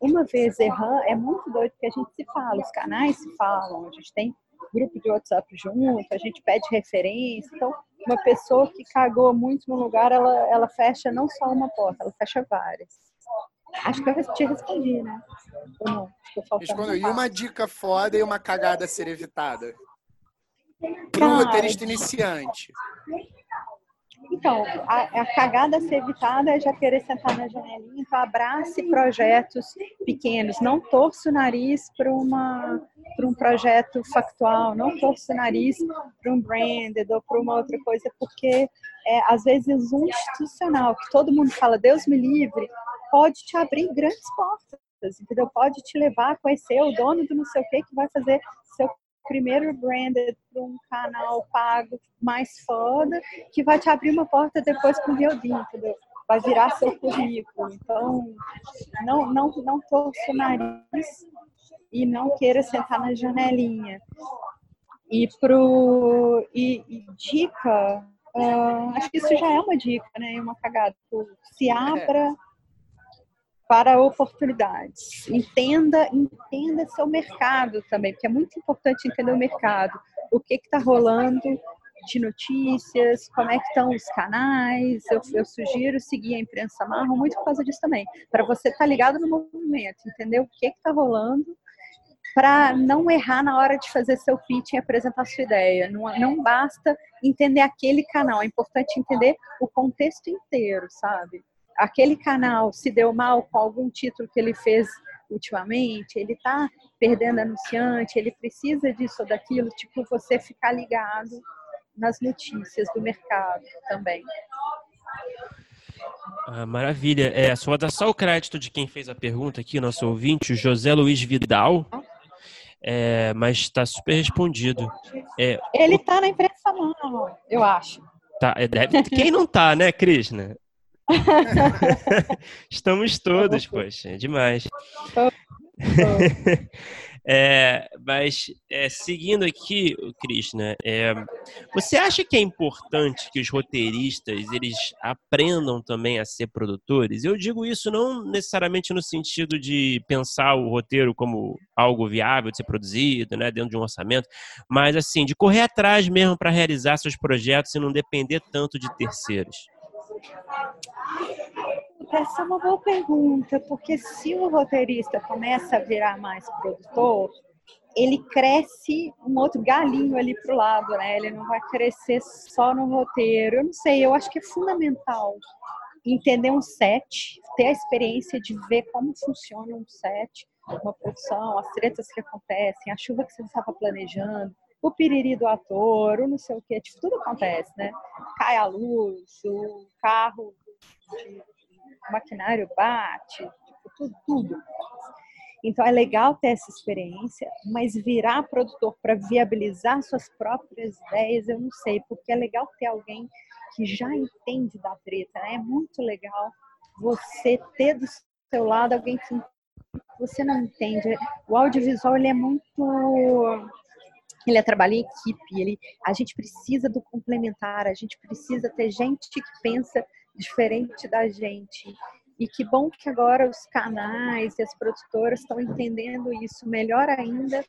uma vez errando, é muito doido porque a gente se fala, os canais se falam, a gente tem grupo de WhatsApp junto, a gente pede referência. Então, uma pessoa que cagou muito no lugar, ela, ela fecha não só uma porta, ela fecha várias. Acho que eu te respondi, né? Ou não? E uma dica foda e uma cagada a ser evitada? Para um roteirista iniciante. Então, a, a, cagada a ser evitada é já querer sentar na janelinha, então abrace projetos pequenos, não torça o nariz para uma para um projeto factual, não torça o nariz para um branded ou para uma outra coisa, porque é, às vezes um institucional, que todo mundo fala, Deus me livre, pode te abrir grandes portas, entendeu? Pode te levar a conhecer o dono do não sei o que que vai fazer seu primeiro branded para um canal pago mais foda, que vai te abrir uma porta depois para o VOD, entendeu? Vai virar seu currículo. Então, não, não, não torça o nariz e não queira sentar na janelinha. E, pro, e, e dica, uh, acho que isso já é uma dica, né? Uma cagada. Se abra para oportunidades. Entenda, entenda seu mercado também, porque é muito importante entender o mercado. O que está rolando de notícias, como é que estão os canais. Eu, eu, sugiro seguir a imprensa marrom muito por causa disso também, para você estar tá ligado no movimento, entender o que está rolando, para não errar na hora de fazer seu pitch e apresentar sua ideia. Não, não basta entender aquele canal, é importante entender o contexto inteiro, sabe? Aquele canal se deu mal com algum título que ele fez ultimamente, ele está perdendo anunciante, ele precisa disso ou daquilo, tipo, você ficar ligado nas notícias do mercado também. Ah, maravilha. É, só vou dar só o crédito de quem fez a pergunta aqui, nosso ouvinte, José Luiz Vidal. É, mas está super respondido. É, ele está na imprensa mão, eu acho. Tá, é, deve, quem não tá, né, Krishna? Estamos todos, poxa, é demais. é, mas é, seguindo aqui, Krishna, é, você acha que é importante que os roteiristas eles aprendam também a ser produtores? Eu digo isso não necessariamente no sentido de pensar o roteiro como algo viável de ser produzido, né, dentro de um orçamento, mas assim de correr atrás mesmo para realizar seus projetos e não depender tanto de terceiros. Essa é uma boa pergunta, porque se o roteirista começa a virar mais produtor, ele cresce um outro galinho ali pro lado, né? Ele não vai crescer só no roteiro. Eu não sei, eu acho que é fundamental entender um set, ter a experiência de ver como funciona um set, uma produção, as tretas que acontecem, a chuva que você estava planejando, o piriri do ator, o não sei o que, tipo, tudo acontece, né? Cai a luz, o carro, o maquinário bate, tipo, tudo, tudo. Então é legal ter essa experiência, mas virar produtor para viabilizar suas próprias ideias, eu não sei, porque é legal ter alguém que já entende da treta, né? É muito legal você ter do seu lado alguém que você não entende. O audiovisual ele é muito ele é trabalho em equipe, ele, a gente precisa do complementar, a gente precisa ter gente que pensa diferente da gente. E que bom que agora os canais e as produtoras estão entendendo isso melhor ainda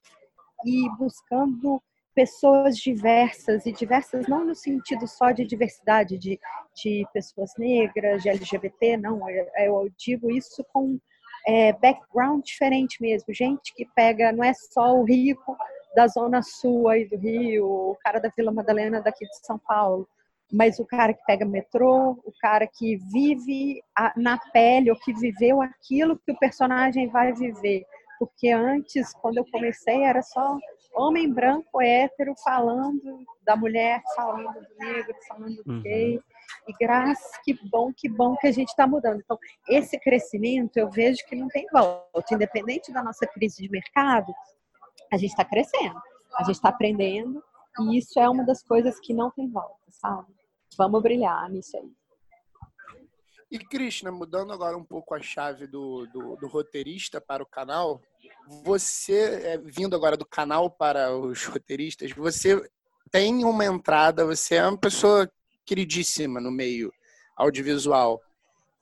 e buscando pessoas diversas, e diversas não no sentido só de diversidade de, de pessoas negras, de LGBT, não, eu digo isso com é, background diferente mesmo, gente que pega, não é só o rico da zona sul aí do Rio, o cara da Vila Madalena daqui de São Paulo, mas o cara que pega metrô, o cara que vive na pele ou que viveu aquilo que o personagem vai viver. Porque antes, quando eu comecei, era só homem branco, hétero, falando da mulher, falando do negro, falando do uhum. gay. E graças, que bom, que bom que a gente está mudando. Então, esse crescimento eu vejo que não tem volta. Independente da nossa crise de mercado, a gente está crescendo, a gente está aprendendo. E isso é uma das coisas que não tem volta, sabe? Vamos brilhar nisso aí. E Krishna, mudando agora um pouco a chave do, do, do roteirista para o canal, você, é, vindo agora do canal para os roteiristas, você tem uma entrada, você é uma pessoa queridíssima no meio audiovisual.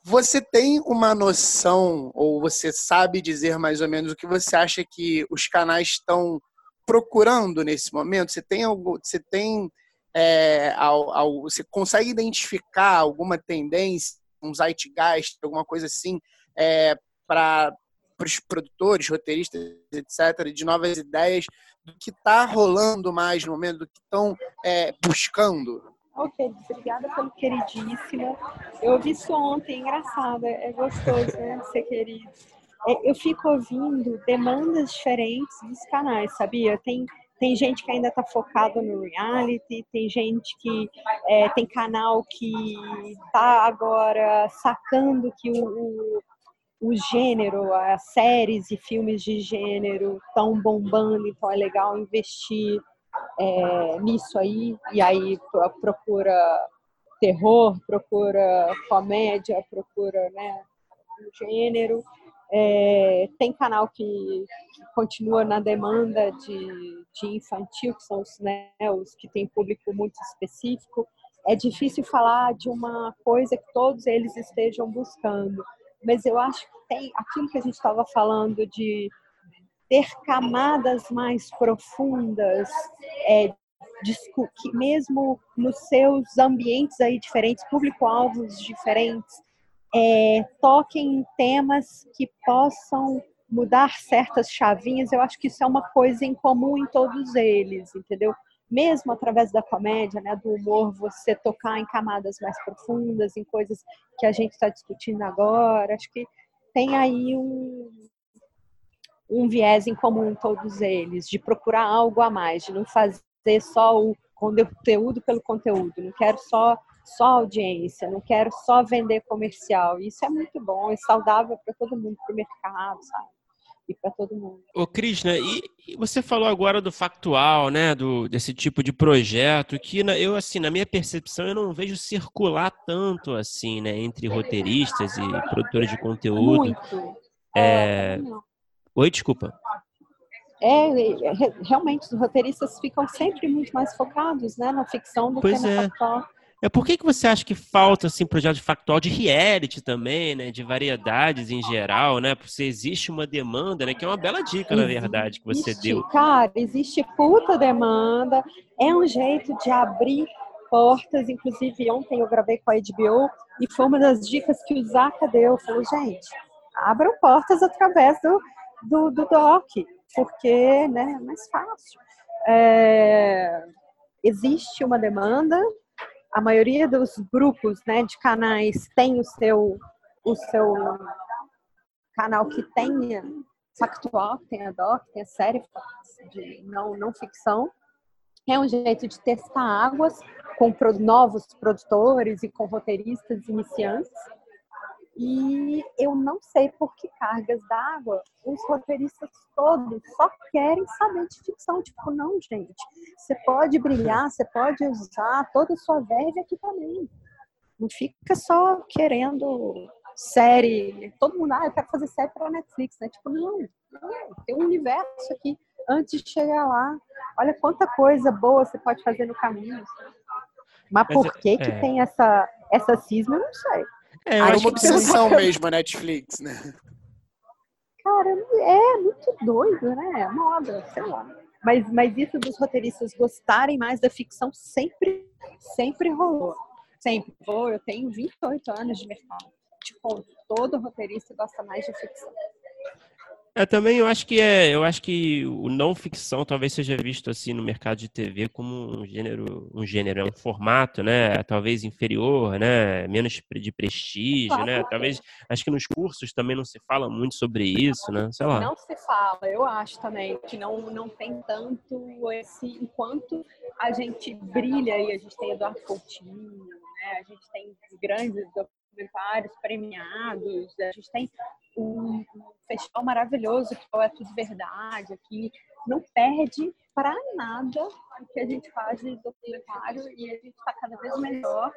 Você tem uma noção, ou você sabe dizer mais ou menos o que você acha que os canais estão procurando nesse momento? Você tem algo, você tem é, ao, ao, você consegue identificar alguma tendência, um zeitgeist, alguma coisa assim, é, para os produtores, roteiristas, etc., de novas ideias, do que está rolando mais no momento, do que estão é, buscando? Ok, obrigada pelo queridíssimo. Eu ouvi isso ontem, engraçado, é gostoso né, ser querido. É, eu fico ouvindo demandas diferentes dos canais, sabia? Tem tem gente que ainda está focado no reality, tem gente que é, tem canal que está agora sacando que o, o, o, gênero, as séries e filmes de gênero estão bombando, então é legal investir é, nisso aí, e aí procura terror, procura comédia, procura né, gênero. É, tem canal que, que, continua na demanda de, de infantil, que são os, né, os que têm público muito específico. É difícil falar de uma coisa que todos eles estejam buscando, mas eu acho que tem aquilo que a gente estava falando de ter camadas mais profundas, é, que mesmo nos seus ambientes aí diferentes, público-alvos diferentes, é, toquem em temas que possam mudar certas chavinhas. Eu acho que isso é uma coisa em comum em todos eles, entendeu? Mesmo através da comédia, né, do humor, você tocar em camadas mais profundas, em coisas que a gente está discutindo agora. Acho que tem aí um, um viés em comum todos eles, de procurar algo a mais, de não fazer só o conteúdo pelo conteúdo. Não quero só só audiência, não quero só vender comercial. Isso é muito bom, é saudável para todo mundo, para o mercado, sabe? E para todo mundo. Ô, Krishna, e, e, você falou agora do factual, né? Do, desse tipo de projeto, que na, eu, assim, na minha percepção, eu não vejo circular tanto assim, né? Entre roteiristas e produtores de conteúdo. Muito. É... é Oi, desculpa. É, realmente, os roteiristas ficam sempre muito mais focados né, na ficção do pois que na é. factual. É por que, que você acha que falta assim projeto factual de reality também, né, de variedades em geral, né? Porque existe uma demanda, né, que é uma bela dica na verdade que você existe, deu. Cara, existe puta demanda, é um jeito de abrir portas, inclusive ontem eu gravei com a HBO e foi uma das dicas que o Zaca deu, falou, gente, abram portas através do do, do doc. porque né, é mais fácil. É, existe uma demanda, a maioria dos grupos né, de canais tem o seu, o seu canal que tenha factual, que tenha doc, que tenha série de não, não ficção. É um jeito de testar águas com novos produtores e com roteiristas iniciantes. E eu não sei por que cargas d'água os roteiristas todos só querem saber de ficção. Tipo, não, gente. Você pode brilhar, você pode usar toda a sua verve aqui também. Não fica só querendo série. Todo mundo, ah, eu quero fazer série para Netflix, né? Tipo, não, não, tem um universo aqui antes de chegar lá. Olha quanta coisa boa você pode fazer no caminho. Mas, por que é... que tem essa, essa cisma, eu não sei. É, é uma obsessão mesmo a Netflix, né? Cara, é muito doido, né? É moda, sei lá. Mas, mas isso dos roteiristas gostarem mais da ficção sempre, sempre rolou. Sempre. Pô, eu tenho 28 anos de mercado tipo, todo roteirista gosta mais de ficção. É, também eu acho que é, eu acho que o não ficção talvez seja visto assim no mercado de TV como um gênero, um gênero, é um formato, né? Talvez inferior, né? Menos de prestígio, claro. né? Talvez acho que nos cursos também não se fala muito sobre isso, né? Sei lá. Não se fala, eu acho também que não não tem tanto esse enquanto a gente brilha e a gente tem Eduardo Coutinho, né? A gente tem grandes documentários premiados, a gente tem um, festival maravilhoso que é Tudo Verdade aqui, não perde para nada o que a gente faz de documentário e a gente está cada vez melhor.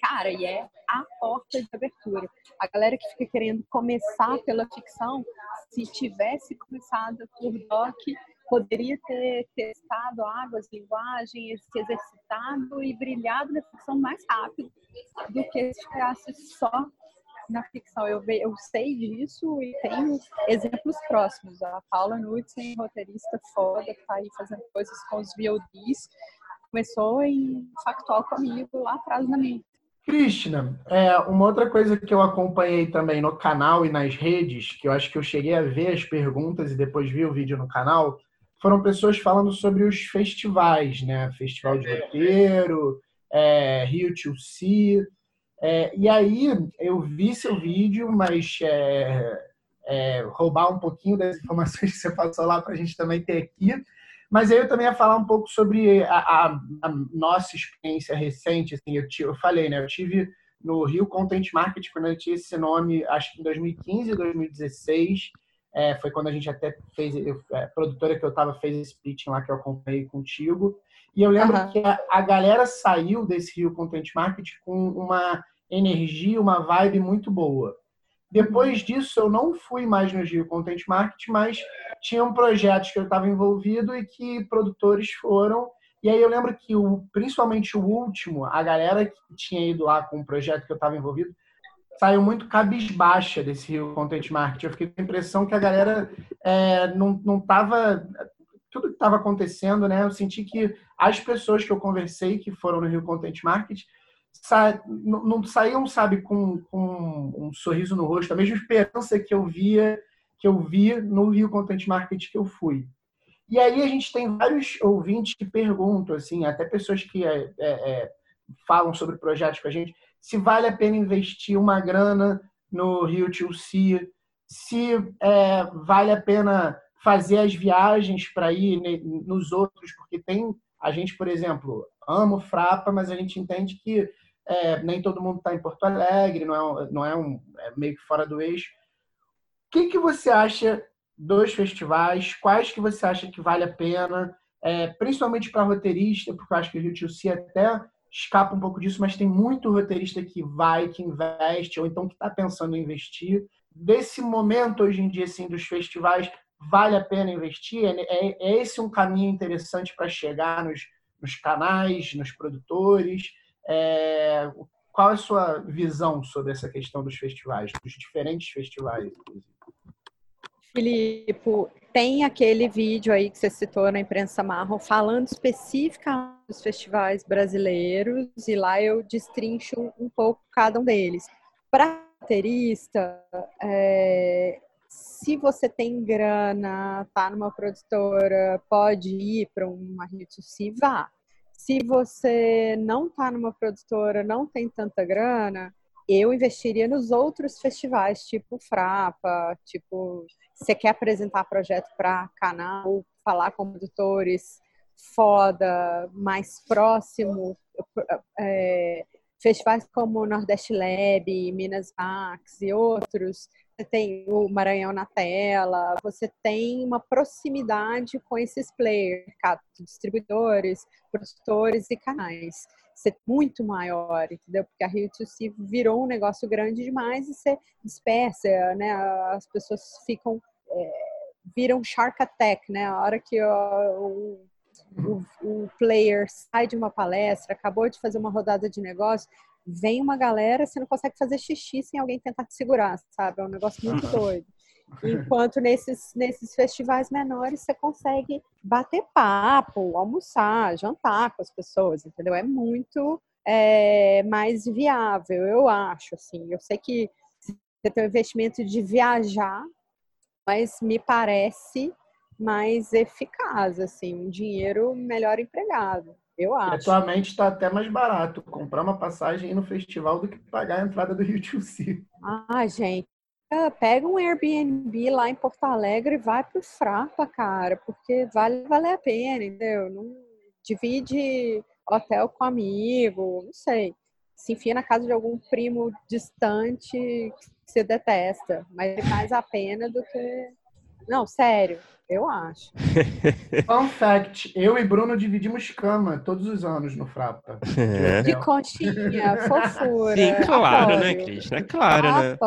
Cara, e é a porta de abertura. A galera que fica querendo começar pela ficção, se tivesse começado por doc, poderia ter testado águas, linguagem, se exercitado e brilhado na ficção mais rápido do que se ficasse só na ficção. Eu, eu sei disso e tenho exemplos próximos. A Paula Knudsen, roteirista foda, que tá aí fazendo coisas com os VODs, começou em factual comigo lá atrás na minha. Cristina, é, uma outra coisa que eu acompanhei também no canal e nas redes, que eu acho que eu cheguei a ver as perguntas e depois vi o vídeo no canal, foram pessoas falando sobre os festivais, né? Festival de Roteiro, é, Rio to See. É, e aí eu vi seu vídeo, mas é, é, roubar um pouquinho das informações que você passou lá para a gente também ter aqui. Mas aí eu também ia falar um pouco sobre a, a, a nossa experiência recente. Assim, eu, eu falei, né? Eu tive no Rio Content Market, quando eu tinha esse nome, acho que em 2015, 2016. É, foi quando a gente até fez, eu, a produtora que eu estava fez esse pitching lá que eu acompanhei contigo. E eu lembro uhum. que a, a, galera saiu desse Rio Content Market com uma energia, uma vibe muito boa. Depois disso, eu não fui mais no Rio Content Market, mas tinham projetos que eu estava envolvido e que produtores foram. E aí eu lembro que, o, principalmente o último, a galera que tinha ido lá com o projeto que eu estava envolvido, saiu muito cabisbaixa desse Rio Content Market. Eu fiquei com a impressão que a galera é, não, não tava... Tudo que estava acontecendo, né? Eu senti que as pessoas que eu conversei que foram no Rio Content Market sa não, não, saíam, sabe, com, com um sorriso no rosto, a mesma esperança que eu via, que eu vi no Rio Content Market que eu fui. E aí a gente tem vários ouvintes que perguntam, assim, até pessoas que é, é, é falam sobre projetos com a gente, se vale a pena investir uma grana no Rio Tio se é, vale a pena fazer as viagens para ir nos outros, porque tem a gente, por exemplo, ama o Frapa, mas a gente entende que é, nem todo mundo está em Porto Alegre, não é, não é um é meio que fora do eixo. O que, que você acha dos festivais? Quais que você acha que vale a pena? É, principalmente para roteirista, porque eu acho que o Rio Tio até escapa um pouco disso, mas tem muito roteirista que vai, que investe, ou então que está pensando em investir. Desse momento, hoje em dia, assim, dos festivais, vale a pena investir? É, é, é esse um caminho interessante para chegar nos, nos, canais, nos produtores? É, qual é a sua visão sobre essa questão dos festivais, dos diferentes festivais, Filipe, tem aquele vídeo aí que você citou na imprensa marrom falando especificamente dos festivais brasileiros e lá eu destrincho um pouco cada um deles. Para baterista, é, se você tem grana, tá numa produtora, pode ir para uma rede se vá. Se você não tá numa produtora, não tem tanta grana, eu investiria nos outros festivais, tipo Frapa, tipo, você quer apresentar projeto para canal, falar com produtores foda, mais próximo, é, festivais como Nordeste Lab, Minas Max e outros, você tem o Maranhão na tela, você tem uma proximidade com esses players, distribuidores, produtores e canais. Ser muito maior, entendeu? Porque a Rio 2 virou um negócio grande demais e você dispersa, né? As pessoas ficam. É, viram Shark Attack, né? A hora que o, o, o player sai de uma palestra, acabou de fazer uma rodada de negócio, vem uma galera, você não consegue fazer xixi sem alguém tentar te segurar, sabe? É um negócio muito doido. Enquanto nesses, nesses festivais menores você consegue bater papo, almoçar, jantar com as pessoas, entendeu? É muito é, mais viável, eu acho, assim. Eu sei que você tem o investimento de viajar, mas me parece mais eficaz, assim, um dinheiro melhor empregado. Eu acho. E atualmente está até mais barato comprar uma passagem no festival do que pagar a entrada do Rio Tio Ah, gente. Pega um Airbnb lá em Porto Alegre e vai pro Frapa, cara, porque vale valer a pena, entendeu? Não divide hotel com amigo, não sei. Se enfia na casa de algum primo distante que você detesta, mas mais a pena do que. Não, sério. Eu acho. Fun fact: eu e Bruno dividimos cama todos os anos no Frapa. É. De conchinha, fofura. Sim, claro, apoio. né, Cris? É claro, né?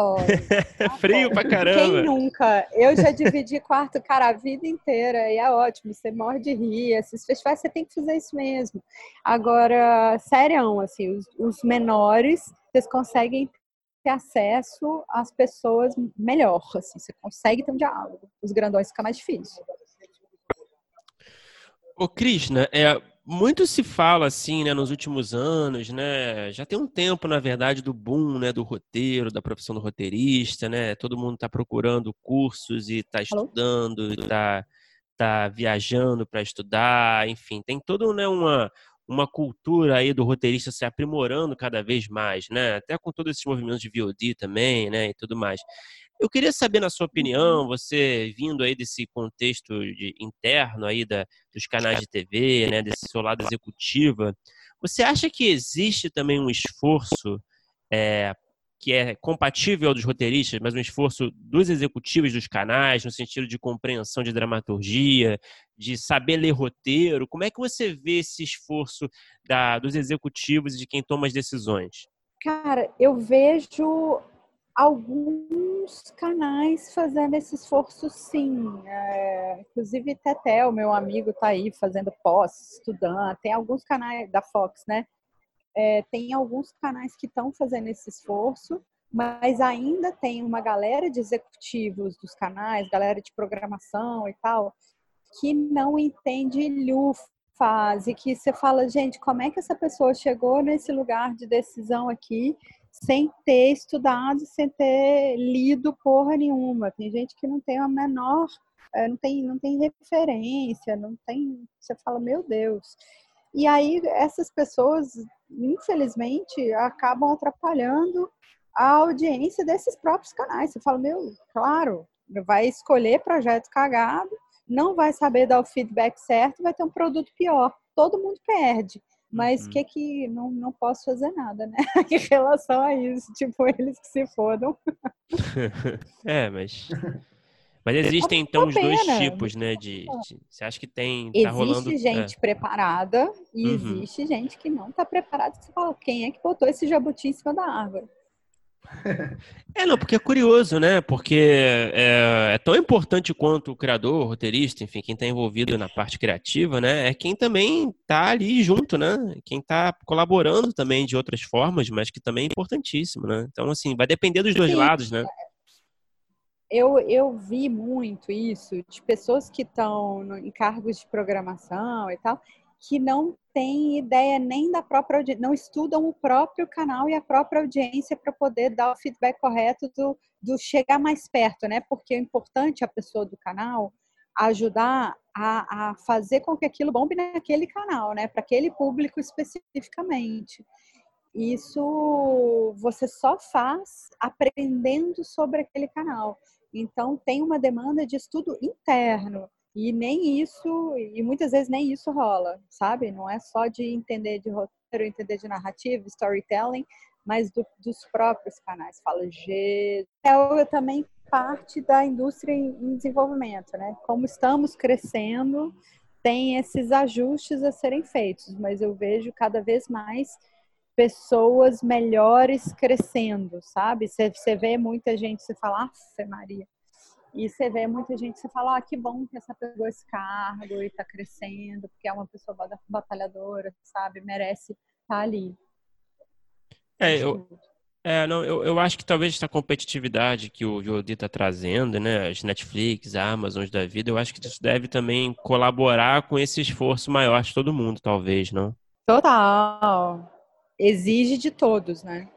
É frio pra caramba. Quem nunca? Eu já dividi quarto, cara, a vida inteira e é ótimo. Você morre de rir. Esses festivais você tem que fazer isso mesmo. Agora, sério, assim, os, os menores, vocês conseguem ter acesso às pessoas melhor, assim, você consegue ter um diálogo. Os grandões fica mais difícil. Ô, Krishna, é, muito se fala assim, né, nos últimos anos, né, já tem um tempo, na verdade, do boom, né, do roteiro, da profissão do roteirista, né, todo mundo está procurando cursos e está estudando, está tá viajando para estudar, enfim, tem toda né, uma, uma cultura aí do roteirista se aprimorando cada vez mais, né? Até com todos esses movimentos de VOD também, né? E tudo mais. Eu queria saber, na sua opinião, uhum. você vindo aí desse contexto de, interno aí da, dos canais de TV, né? Desse seu lado executiva, você acha que existe também um esforço é, que é compatível dos roteiristas, mas um esforço dos executivos dos canais, no sentido de compreensão de dramaturgia, de saber ler roteiro. Como é que você vê esse esforço da, dos executivos e de quem toma as decisões? Cara, eu vejo alguns canais fazendo esse esforço sim. É, inclusive Tetel, meu amigo, está aí fazendo pós, estudando. Tem alguns canais da Fox, né? É, tem alguns canais que estão fazendo esse esforço, mas ainda tem uma galera de executivos dos canais, galera de programação e tal, que não entende lufas e que você fala, gente, como é que essa pessoa chegou nesse lugar de decisão aqui sem ter estudado, sem ter lido porra nenhuma? Tem gente que não tem a menor, é, não tem, não tem referência, não tem. Você fala, meu Deus. E aí essas pessoas, infelizmente, acabam atrapalhando a audiência desses próprios canais. Você fala, meu, claro, vai escolher projeto cagado, não vai saber dar o feedback certo, vai ter um produto pior. Todo mundo perde. Mas o uhum. que que não, não posso fazer nada, né? em relação a isso, tipo, eles que se fodam. é, mas mas existem então os dois tipos, né? De, de, você acha que tem. Tá existe rolando, é. gente é. preparada e uhum. existe gente que não está preparada. Você fala, quem é que botou esse jabuti em cima da árvore? É, não, porque é curioso, né? Porque é, é, tão importante quanto o criador, o roteirista, enfim, quem está envolvido na parte criativa, né? É quem também está ali junto, né? Quem está colaborando também de outras formas, mas que também é importantíssimo, né? Então, assim, vai depender dos dois Sim. lados, né? Eu, eu vi muito isso de pessoas que estão em cargos de programação e tal, que não têm ideia nem da própria audiência, não estudam o próprio canal e a própria audiência para poder dar o feedback correto do, do chegar mais perto, né? Porque é importante a pessoa do canal ajudar a, a fazer com que aquilo bombe naquele canal, né? Para aquele público especificamente. Isso você só faz aprendendo sobre aquele canal. Então tem uma demanda de estudo interno. E nem isso, e muitas vezes nem isso rola, sabe? Não é só de entender de roteiro, entender de narrativa, storytelling, mas do, dos próprios canais. Fala, G. É também parte da indústria em desenvolvimento, né? Como estamos crescendo, tem esses ajustes a serem feitos, mas eu vejo cada vez mais pessoas melhores crescendo, sabe? Você vê muita gente, você fala, Fé Maria, e você vê muita gente, você fala, ah, que bom que essa pessoa esse cargo e está crescendo, porque é uma pessoa batalhadora, sabe? Merece estar tá ali. É, eu, é, não, eu, eu acho que talvez essa competitividade que o VOD está trazendo, né, as Netflix, a Amazon da vida, eu acho que isso deve também colaborar com esse esforço maior de todo mundo, talvez, não? Total. Exige de todos, né?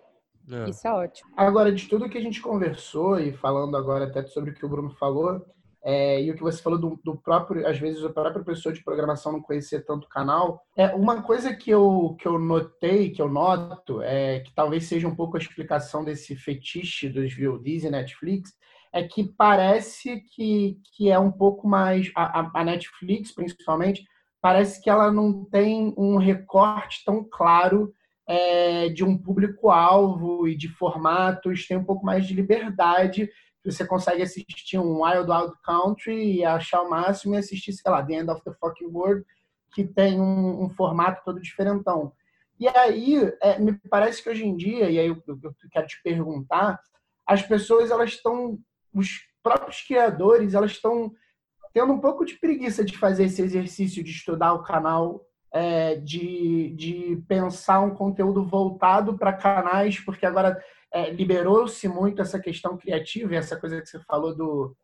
É. Isso é ótimo. Agora, de tudo que a gente conversou, e falando agora até sobre o que o Bruno falou, é, e o que você falou do, do, próprio, às vezes, o próprio professor de programação não conhecer tanto o canal. É uma coisa que eu, que eu notei, que eu noto, é que talvez seja um pouco a explicação desse fetiche dos VODs e Netflix, é que parece que, que é um pouco mais. A, a Netflix, principalmente, parece que ela não tem um recorte tão claro é, de um público-alvo e de formatos, tem um pouco mais de liberdade você consegue assistir um Wild Wild Country e achar o máximo e assistir, sei lá, The End of the Fucking World, que tem um, um formato todo diferentão. E aí, é, me parece que hoje em dia, e aí eu, eu, quero te perguntar, as pessoas, elas estão, os próprios criadores, elas estão tendo um pouco de preguiça de fazer esse exercício de estudar o canal, é, de, de pensar um conteúdo voltado para canais, porque agora é, liberou-se muito essa questão criativa, essa coisa que você falou do,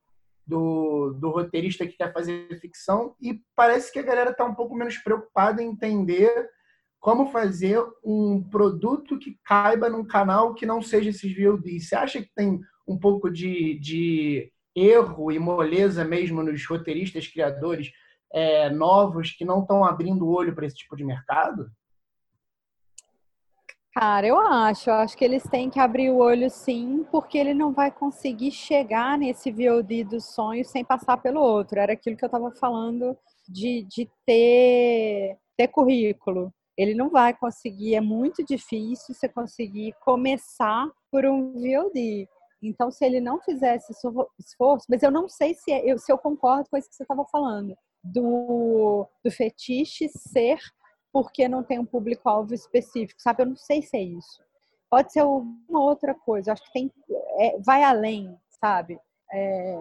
do, do, roteirista que quer fazer ficção, e parece que a galera está um pouco menos preocupada em entender como fazer um produto que caiba num canal que não seja esses VOD. Você acha que tem um pouco de, de erro e moleza mesmo nos roteiristas, criadores é, novos que não estão abrindo o olho para esse tipo de mercado? Cara, eu acho, eu acho que eles têm que abrir o olho sim, porque ele não vai conseguir chegar nesse VOD dos sonhos sem passar pelo outro. Era aquilo que eu estava falando de, de ter, ter currículo. Ele não vai conseguir, é muito difícil você conseguir começar por um VOD. Então, se ele não fizer esse esforço, mas eu não sei se, é, eu, se eu concordo com isso que você estava falando, do, do fetiche ser porque não tem um público-alvo específico, sabe? Eu não sei se é isso. Pode ser uma outra coisa. Acho que tem, é, vai além, sabe? É,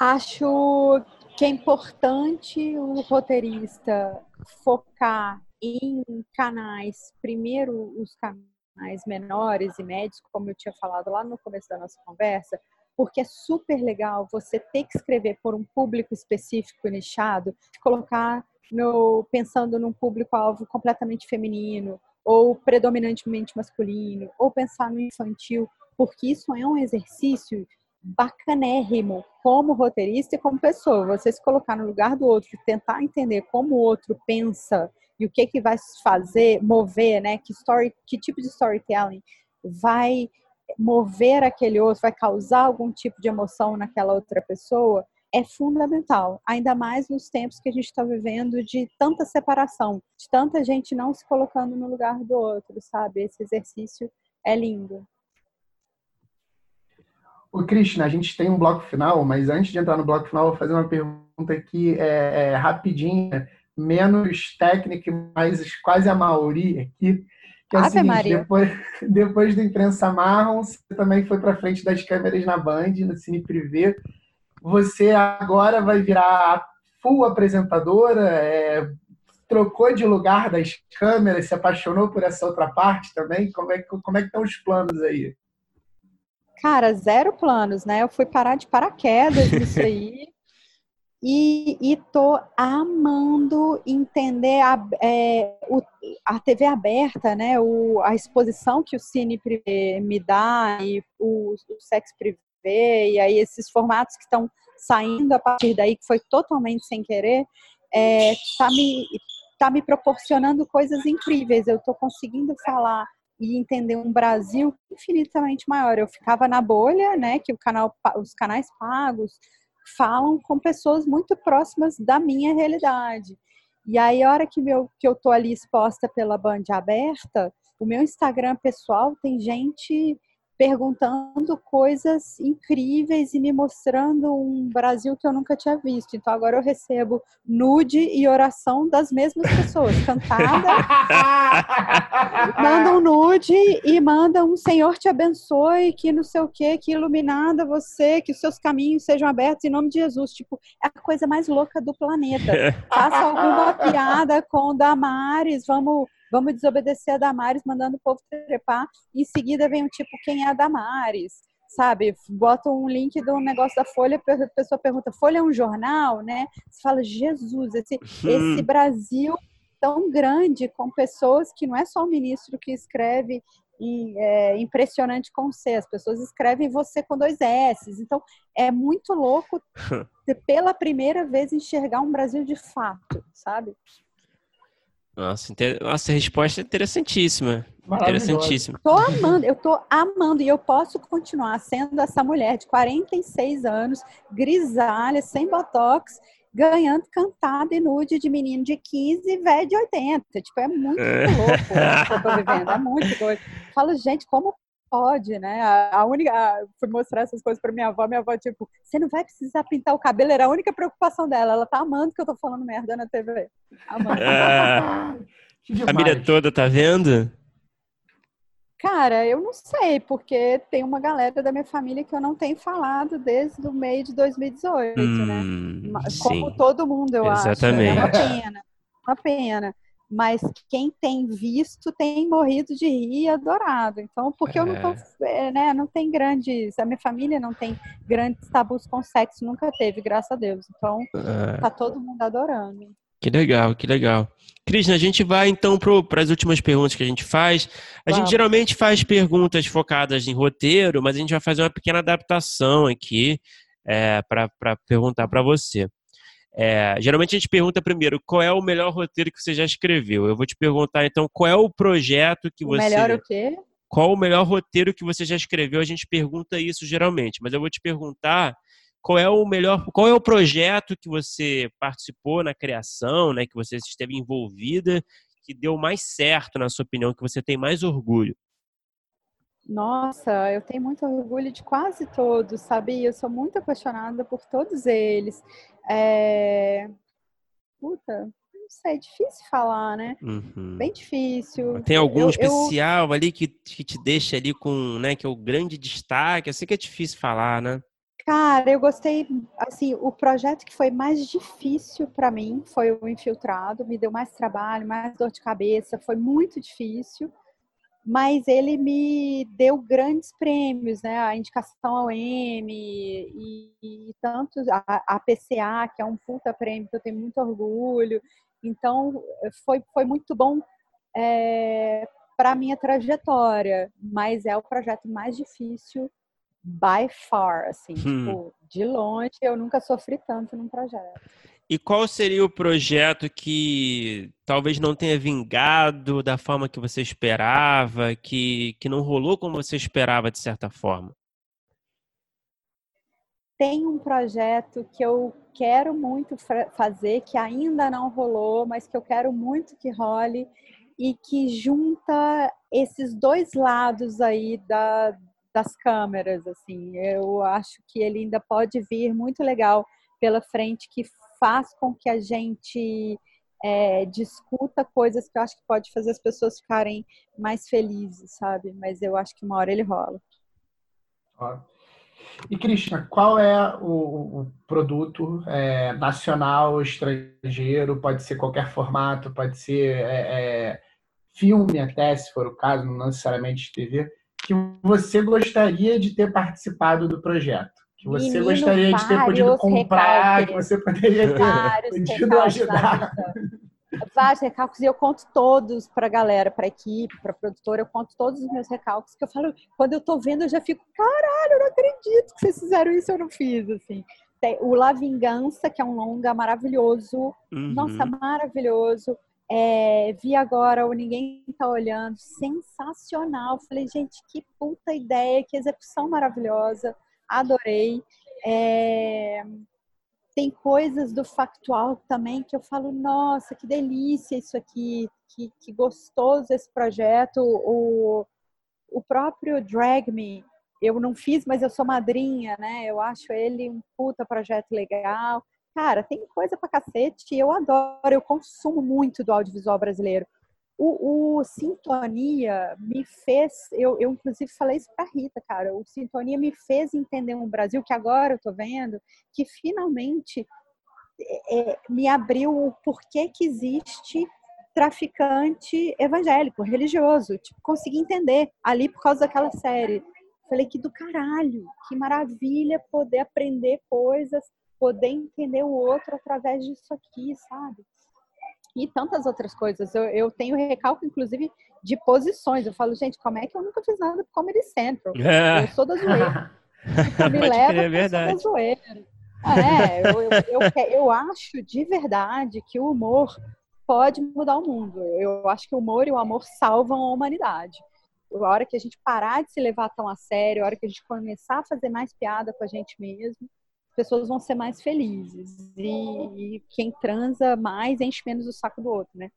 acho que é importante o roteirista focar em canais, primeiro os canais menores e médios, como eu tinha falado lá no começo da nossa conversa, porque é super legal você ter que escrever por um público específico nichado, colocar no, pensando num público-alvo completamente feminino ou predominantemente masculino, ou pensar no infantil, porque isso é um exercício bacanérrimo como roteirista e como pessoa. Você se colocar no lugar do outro, tentar entender como o outro pensa e o que que vai fazer, mover, né? Que story, que tipo de storytelling vai mover aquele outro, vai causar algum tipo de emoção naquela outra pessoa é fundamental, ainda mais nos tempos que a gente está vivendo de tanta separação, de tanta gente não se colocando no lugar do outro, sabe? Esse exercício é lindo. O Krishna, a gente tem um bloco final, mas antes de entrar no bloco final, vou fazer uma pergunta aqui é, é, rapidinha, menos técnica, mas quase a maioria aqui. Que é Ave Maria. Depois, depois do Imprensa Marrom, você também foi para frente das câmeras na Band, no Cine Privé você agora vai virar full apresentadora, é, trocou de lugar das câmeras, se apaixonou por essa outra parte também? Como é, como é que estão os planos aí? Cara, zero planos, né? Eu fui parar de paraquedas nisso aí. e, estou amando entender a, é, o, a TV aberta, né? O, a exposição que o Cine me dá e o, o Sex Privé, e aí esses formatos que estão saindo a partir daí, que foi totalmente sem querer, é, tá me, tá me proporcionando coisas incríveis. Eu estou conseguindo falar e entender um Brasil infinitamente maior. Eu ficava na bolha, né? Que canal, os canais pagos falam com pessoas muito próximas da minha realidade. E aí, a hora que, meu, que eu tô ali exposta pela Band aberta, o meu Instagram pessoal tem gente perguntando coisas incríveis e me mostrando um Brasil que eu nunca tinha visto. Então agora eu recebo nude e oração das mesmas pessoas, cantada. manda um nude e manda um Senhor te abençoe, que não sei o que, que iluminada você, que os seus caminhos sejam abertos em nome de Jesus. Tipo, é a coisa mais louca do planeta. Faça alguma piada com Damares, vamos vamos desobedecer a Damares, mandando o povo trepar. Em seguida vem o tipo, quem é a Damares? Sabe, bota um link do negócio da Folha, a pessoa pergunta, Folha é um jornal, né? Você fala, Jesus, esse, hum. esse Brasil tão grande, com pessoas que não é só o ministro que escreve e, é, impressionante com C, as pessoas escrevem você com dois S. Então, é muito louco pela primeira vez enxergar um Brasil de fato, sabe? Nossa, inter... Nossa, a resposta é interessantíssima. Interessantíssima. Tô amando, eu tô amando e eu posso continuar sendo essa mulher de 46 anos, grisalha, sem botox, ganhando cantada e nude de menino de 15 e velho de 80. Tipo, é muito é. louco que eu tô vivendo, é muito doido. Falo, gente, como pode, né? A, a única. A, fui mostrar essas coisas para minha avó, minha avó, tipo, você não vai precisar pintar o cabelo, era a única preocupação dela. Ela tá amando que eu tô falando merda na TV. Amando. É... a família toda tá vendo? Cara, eu não sei, porque tem uma galera da minha família que eu não tenho falado desde o meio de 2018, né? hum, né? Como sim. todo mundo, eu Exatamente. acho. É uma pena. Uma pena mas quem tem visto tem morrido de rir e adorado. Então, porque é. eu não tô, é. é, né, não tem grandes, a minha família não tem grandes tabus com sexo, nunca teve, graças a Deus. Então, é. tá todo mundo adorando. Que legal, que legal. Krishna, a gente vai então para as últimas perguntas que a gente faz. A Vamos. gente geralmente faz perguntas focadas em roteiro, mas a gente vai fazer uma pequena adaptação aqui é, para perguntar para você. É, geralmente a gente pergunta primeiro qual é o melhor roteiro que você já escreveu. Eu vou te perguntar então qual é o projeto que o você. Melhor o quê? Qual o melhor roteiro que você já escreveu? A gente pergunta isso geralmente, mas eu vou te perguntar qual é o melhor, qual é o projeto que você participou na criação, né, que você esteve envolvida, que deu mais certo na sua opinião, que você tem mais orgulho. Nossa, eu tenho muito orgulho de quase todos, sabe? Eu sou muito apaixonada por todos eles. É... Puta, não sei, é difícil falar, né? Uhum. Bem difícil. Tem algum eu, especial eu... ali que, que te deixa ali com, né, que é o grande destaque? Eu sei que é difícil falar, né? Cara, eu gostei, assim, o projeto que foi mais difícil para mim foi o Infiltrado, me deu mais trabalho, mais dor de cabeça, foi muito difícil mas ele me deu grandes prêmios, né? A indicação ao M e, e tanto a, a, PCA, que é um puta prêmio que eu tenho muito orgulho. Então, foi, foi muito bom é, para a minha trajetória, mas é o projeto mais difícil by far, assim, hum. tipo, de longe eu nunca sofri tanto num projeto. E qual seria o projeto que talvez não tenha vingado da forma que você esperava, que, que não rolou como você esperava de certa forma? Tem um projeto que eu quero muito fazer, que ainda não rolou, mas que eu quero muito que role e que junta esses dois lados aí da, das câmeras, assim. Eu acho que ele ainda pode vir muito legal pela frente, que faz com que a gente é, discuta coisas que eu acho que pode fazer as pessoas ficarem mais felizes, sabe? Mas eu acho que uma hora ele rola. E, Cristina, qual é o, o produto é, nacional, estrangeiro? Pode ser qualquer formato, pode ser é, é filme até, se for o caso, não necessariamente TV, que você gostaria de ter participado do projeto? Que você Menino, gostaria de ter podido comprar, recalques, que você poderia ter podido ajudar. Vários recalques, e eu conto todos para a galera, para a equipe, para a produtora, eu conto todos os meus recalques, que eu falo, quando eu tô vendo, eu já fico, caralho, eu não acredito que vocês fizeram isso, eu não fiz, assim. Tem o La Vingança, que é um longa maravilhoso, uhum. nossa, maravilhoso. É, vi agora o Ninguém Tá Olhando, sensacional. Falei, gente, que puta ideia, que execução maravilhosa adorei. É... Tem coisas do factual também que eu falo, nossa, que delícia isso aqui, que, que gostoso esse projeto. O, o próprio Drag Me, eu não fiz, mas eu sou madrinha, né? Eu acho ele um puta projeto legal. Cara, tem coisa pra cacete. Eu adoro, eu consumo muito do audiovisual brasileiro. O, o, Sintonia me fez, eu, eu inclusive falei isso para Rita, cara, o Sintonia me fez entender um Brasil que agora eu tô vendo, que finalmente é, é, me abriu o porquê que existe traficante evangélico, religioso. Tipo, consegui entender ali por causa daquela série. Falei que do caralho, que maravilha poder aprender coisas, poder entender o outro através disso aqui, sabe? E tantas outras coisas. Eu, eu tenho recalque, inclusive, de posições. Eu falo, gente, como é que eu nunca fiz nada pro Comedy Central? É. Eu sou da zoeira. Tipo, me leva crer, é verdade. da zoeira. É, eu, eu, eu, eu acho de verdade que o humor pode mudar o mundo. Eu acho que o humor e o amor salvam a humanidade. A hora que a gente parar de se levar tão a sério, a hora que a gente começar a fazer mais piada com a gente mesmo, pessoas vão ser mais felizes. E, e quem transa mais enche menos o saco do outro, né?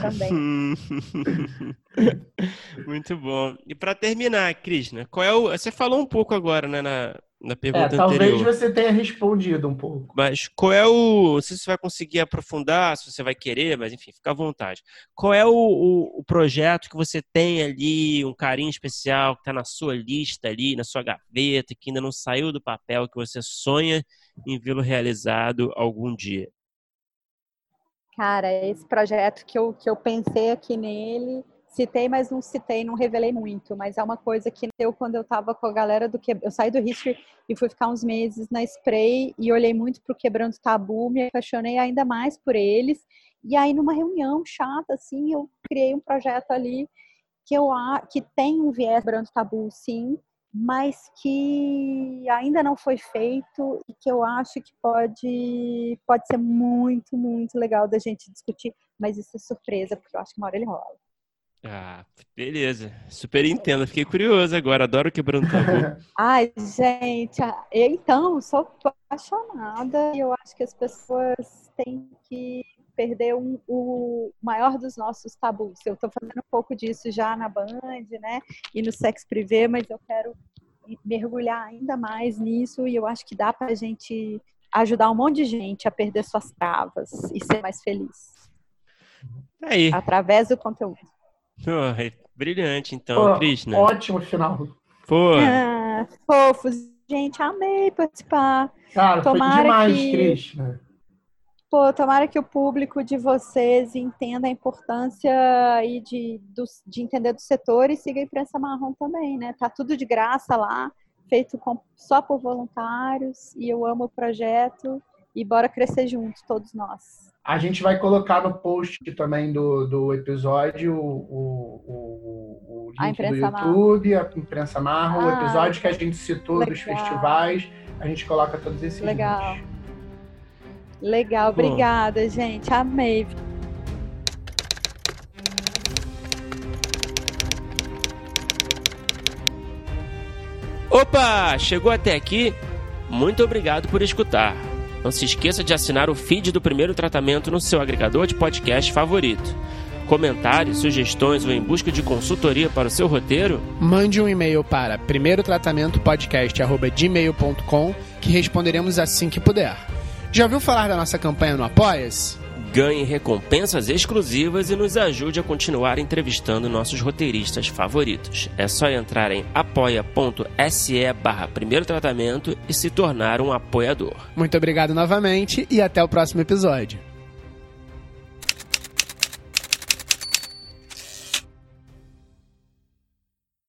Também. Muito bom. E para terminar, Krishna, qual é o. Você falou um pouco agora, né, na, na pergunta é, talvez anterior. você tenha respondido um pouco. Mas qual é o. Não sei se você vai conseguir aprofundar, se você vai querer, mas enfim, fica à vontade. Qual é o, o, o projeto que você tem ali, um carinho especial, que está na sua lista ali, na sua gaveta, que ainda não saiu do papel, que você sonha em vê-lo realizado algum dia? Cara, esse projeto que eu, que eu pensei aqui nele Citei, mas não citei, não revelei muito, mas é uma coisa que deu quando eu tava com a galera do que eu saí do History e fui ficar uns meses na Spray e olhei muito pro Quebrando Tabu, me apaixonei ainda mais por eles. E aí numa reunião chata assim, eu criei um projeto ali que eu que tem um viés Quebrando Tabu, sim, mas que ainda não foi feito e que eu acho que pode pode ser muito, muito legal da gente discutir, mas isso é surpresa, porque eu acho que uma hora ele rola. Ah, beleza. Super entendo. Fiquei curioso agora. Adoro quebrando tabu. Ai, gente. Então, sou apaixonada e eu acho que as pessoas têm que perder um, o maior dos nossos tabus. Eu estou fazendo um pouco disso já na Band, né? E no Sex Privé, mas eu quero mergulhar ainda mais nisso e eu acho que dá para a gente ajudar um monte de gente a perder suas travas e ser mais feliz. Aí. Através do conteúdo. Oh, brilhante, então, Pô, Krishna. Ótimo final. Pô. Ah, fofos. Gente, amei participar. Cara, tomara foi demais, que... Krishna. Pô, tomara que o público de vocês entenda a importância e de, do, de entender do setor e siga a imprensa marrom também, né? Tá tudo de graça lá, feito com, só por voluntários, e eu amo o projeto e bora crescer juntos, todos nós. A gente vai colocar no post também do, do episódio o, o, o link do YouTube, marrom. a imprensa marrom, ah, o episódio que a gente citou legal. dos festivais. A gente coloca todos esses Legal. links. Legal, obrigada, gente. Amei. Opa! Chegou até aqui? Muito obrigado por escutar. Não se esqueça de assinar o feed do primeiro tratamento no seu agregador de podcast favorito. Comentários, sugestões ou em busca de consultoria para o seu roteiro? Mande um e-mail para primeirotratamentopodcast.gmail.com que responderemos assim que puder. Já ouviu falar da nossa campanha no Apoia-se? Ganhe recompensas exclusivas e nos ajude a continuar entrevistando nossos roteiristas favoritos. É só entrar em apoia.se barra primeiro tratamento e se tornar um apoiador. Muito obrigado novamente e até o próximo episódio.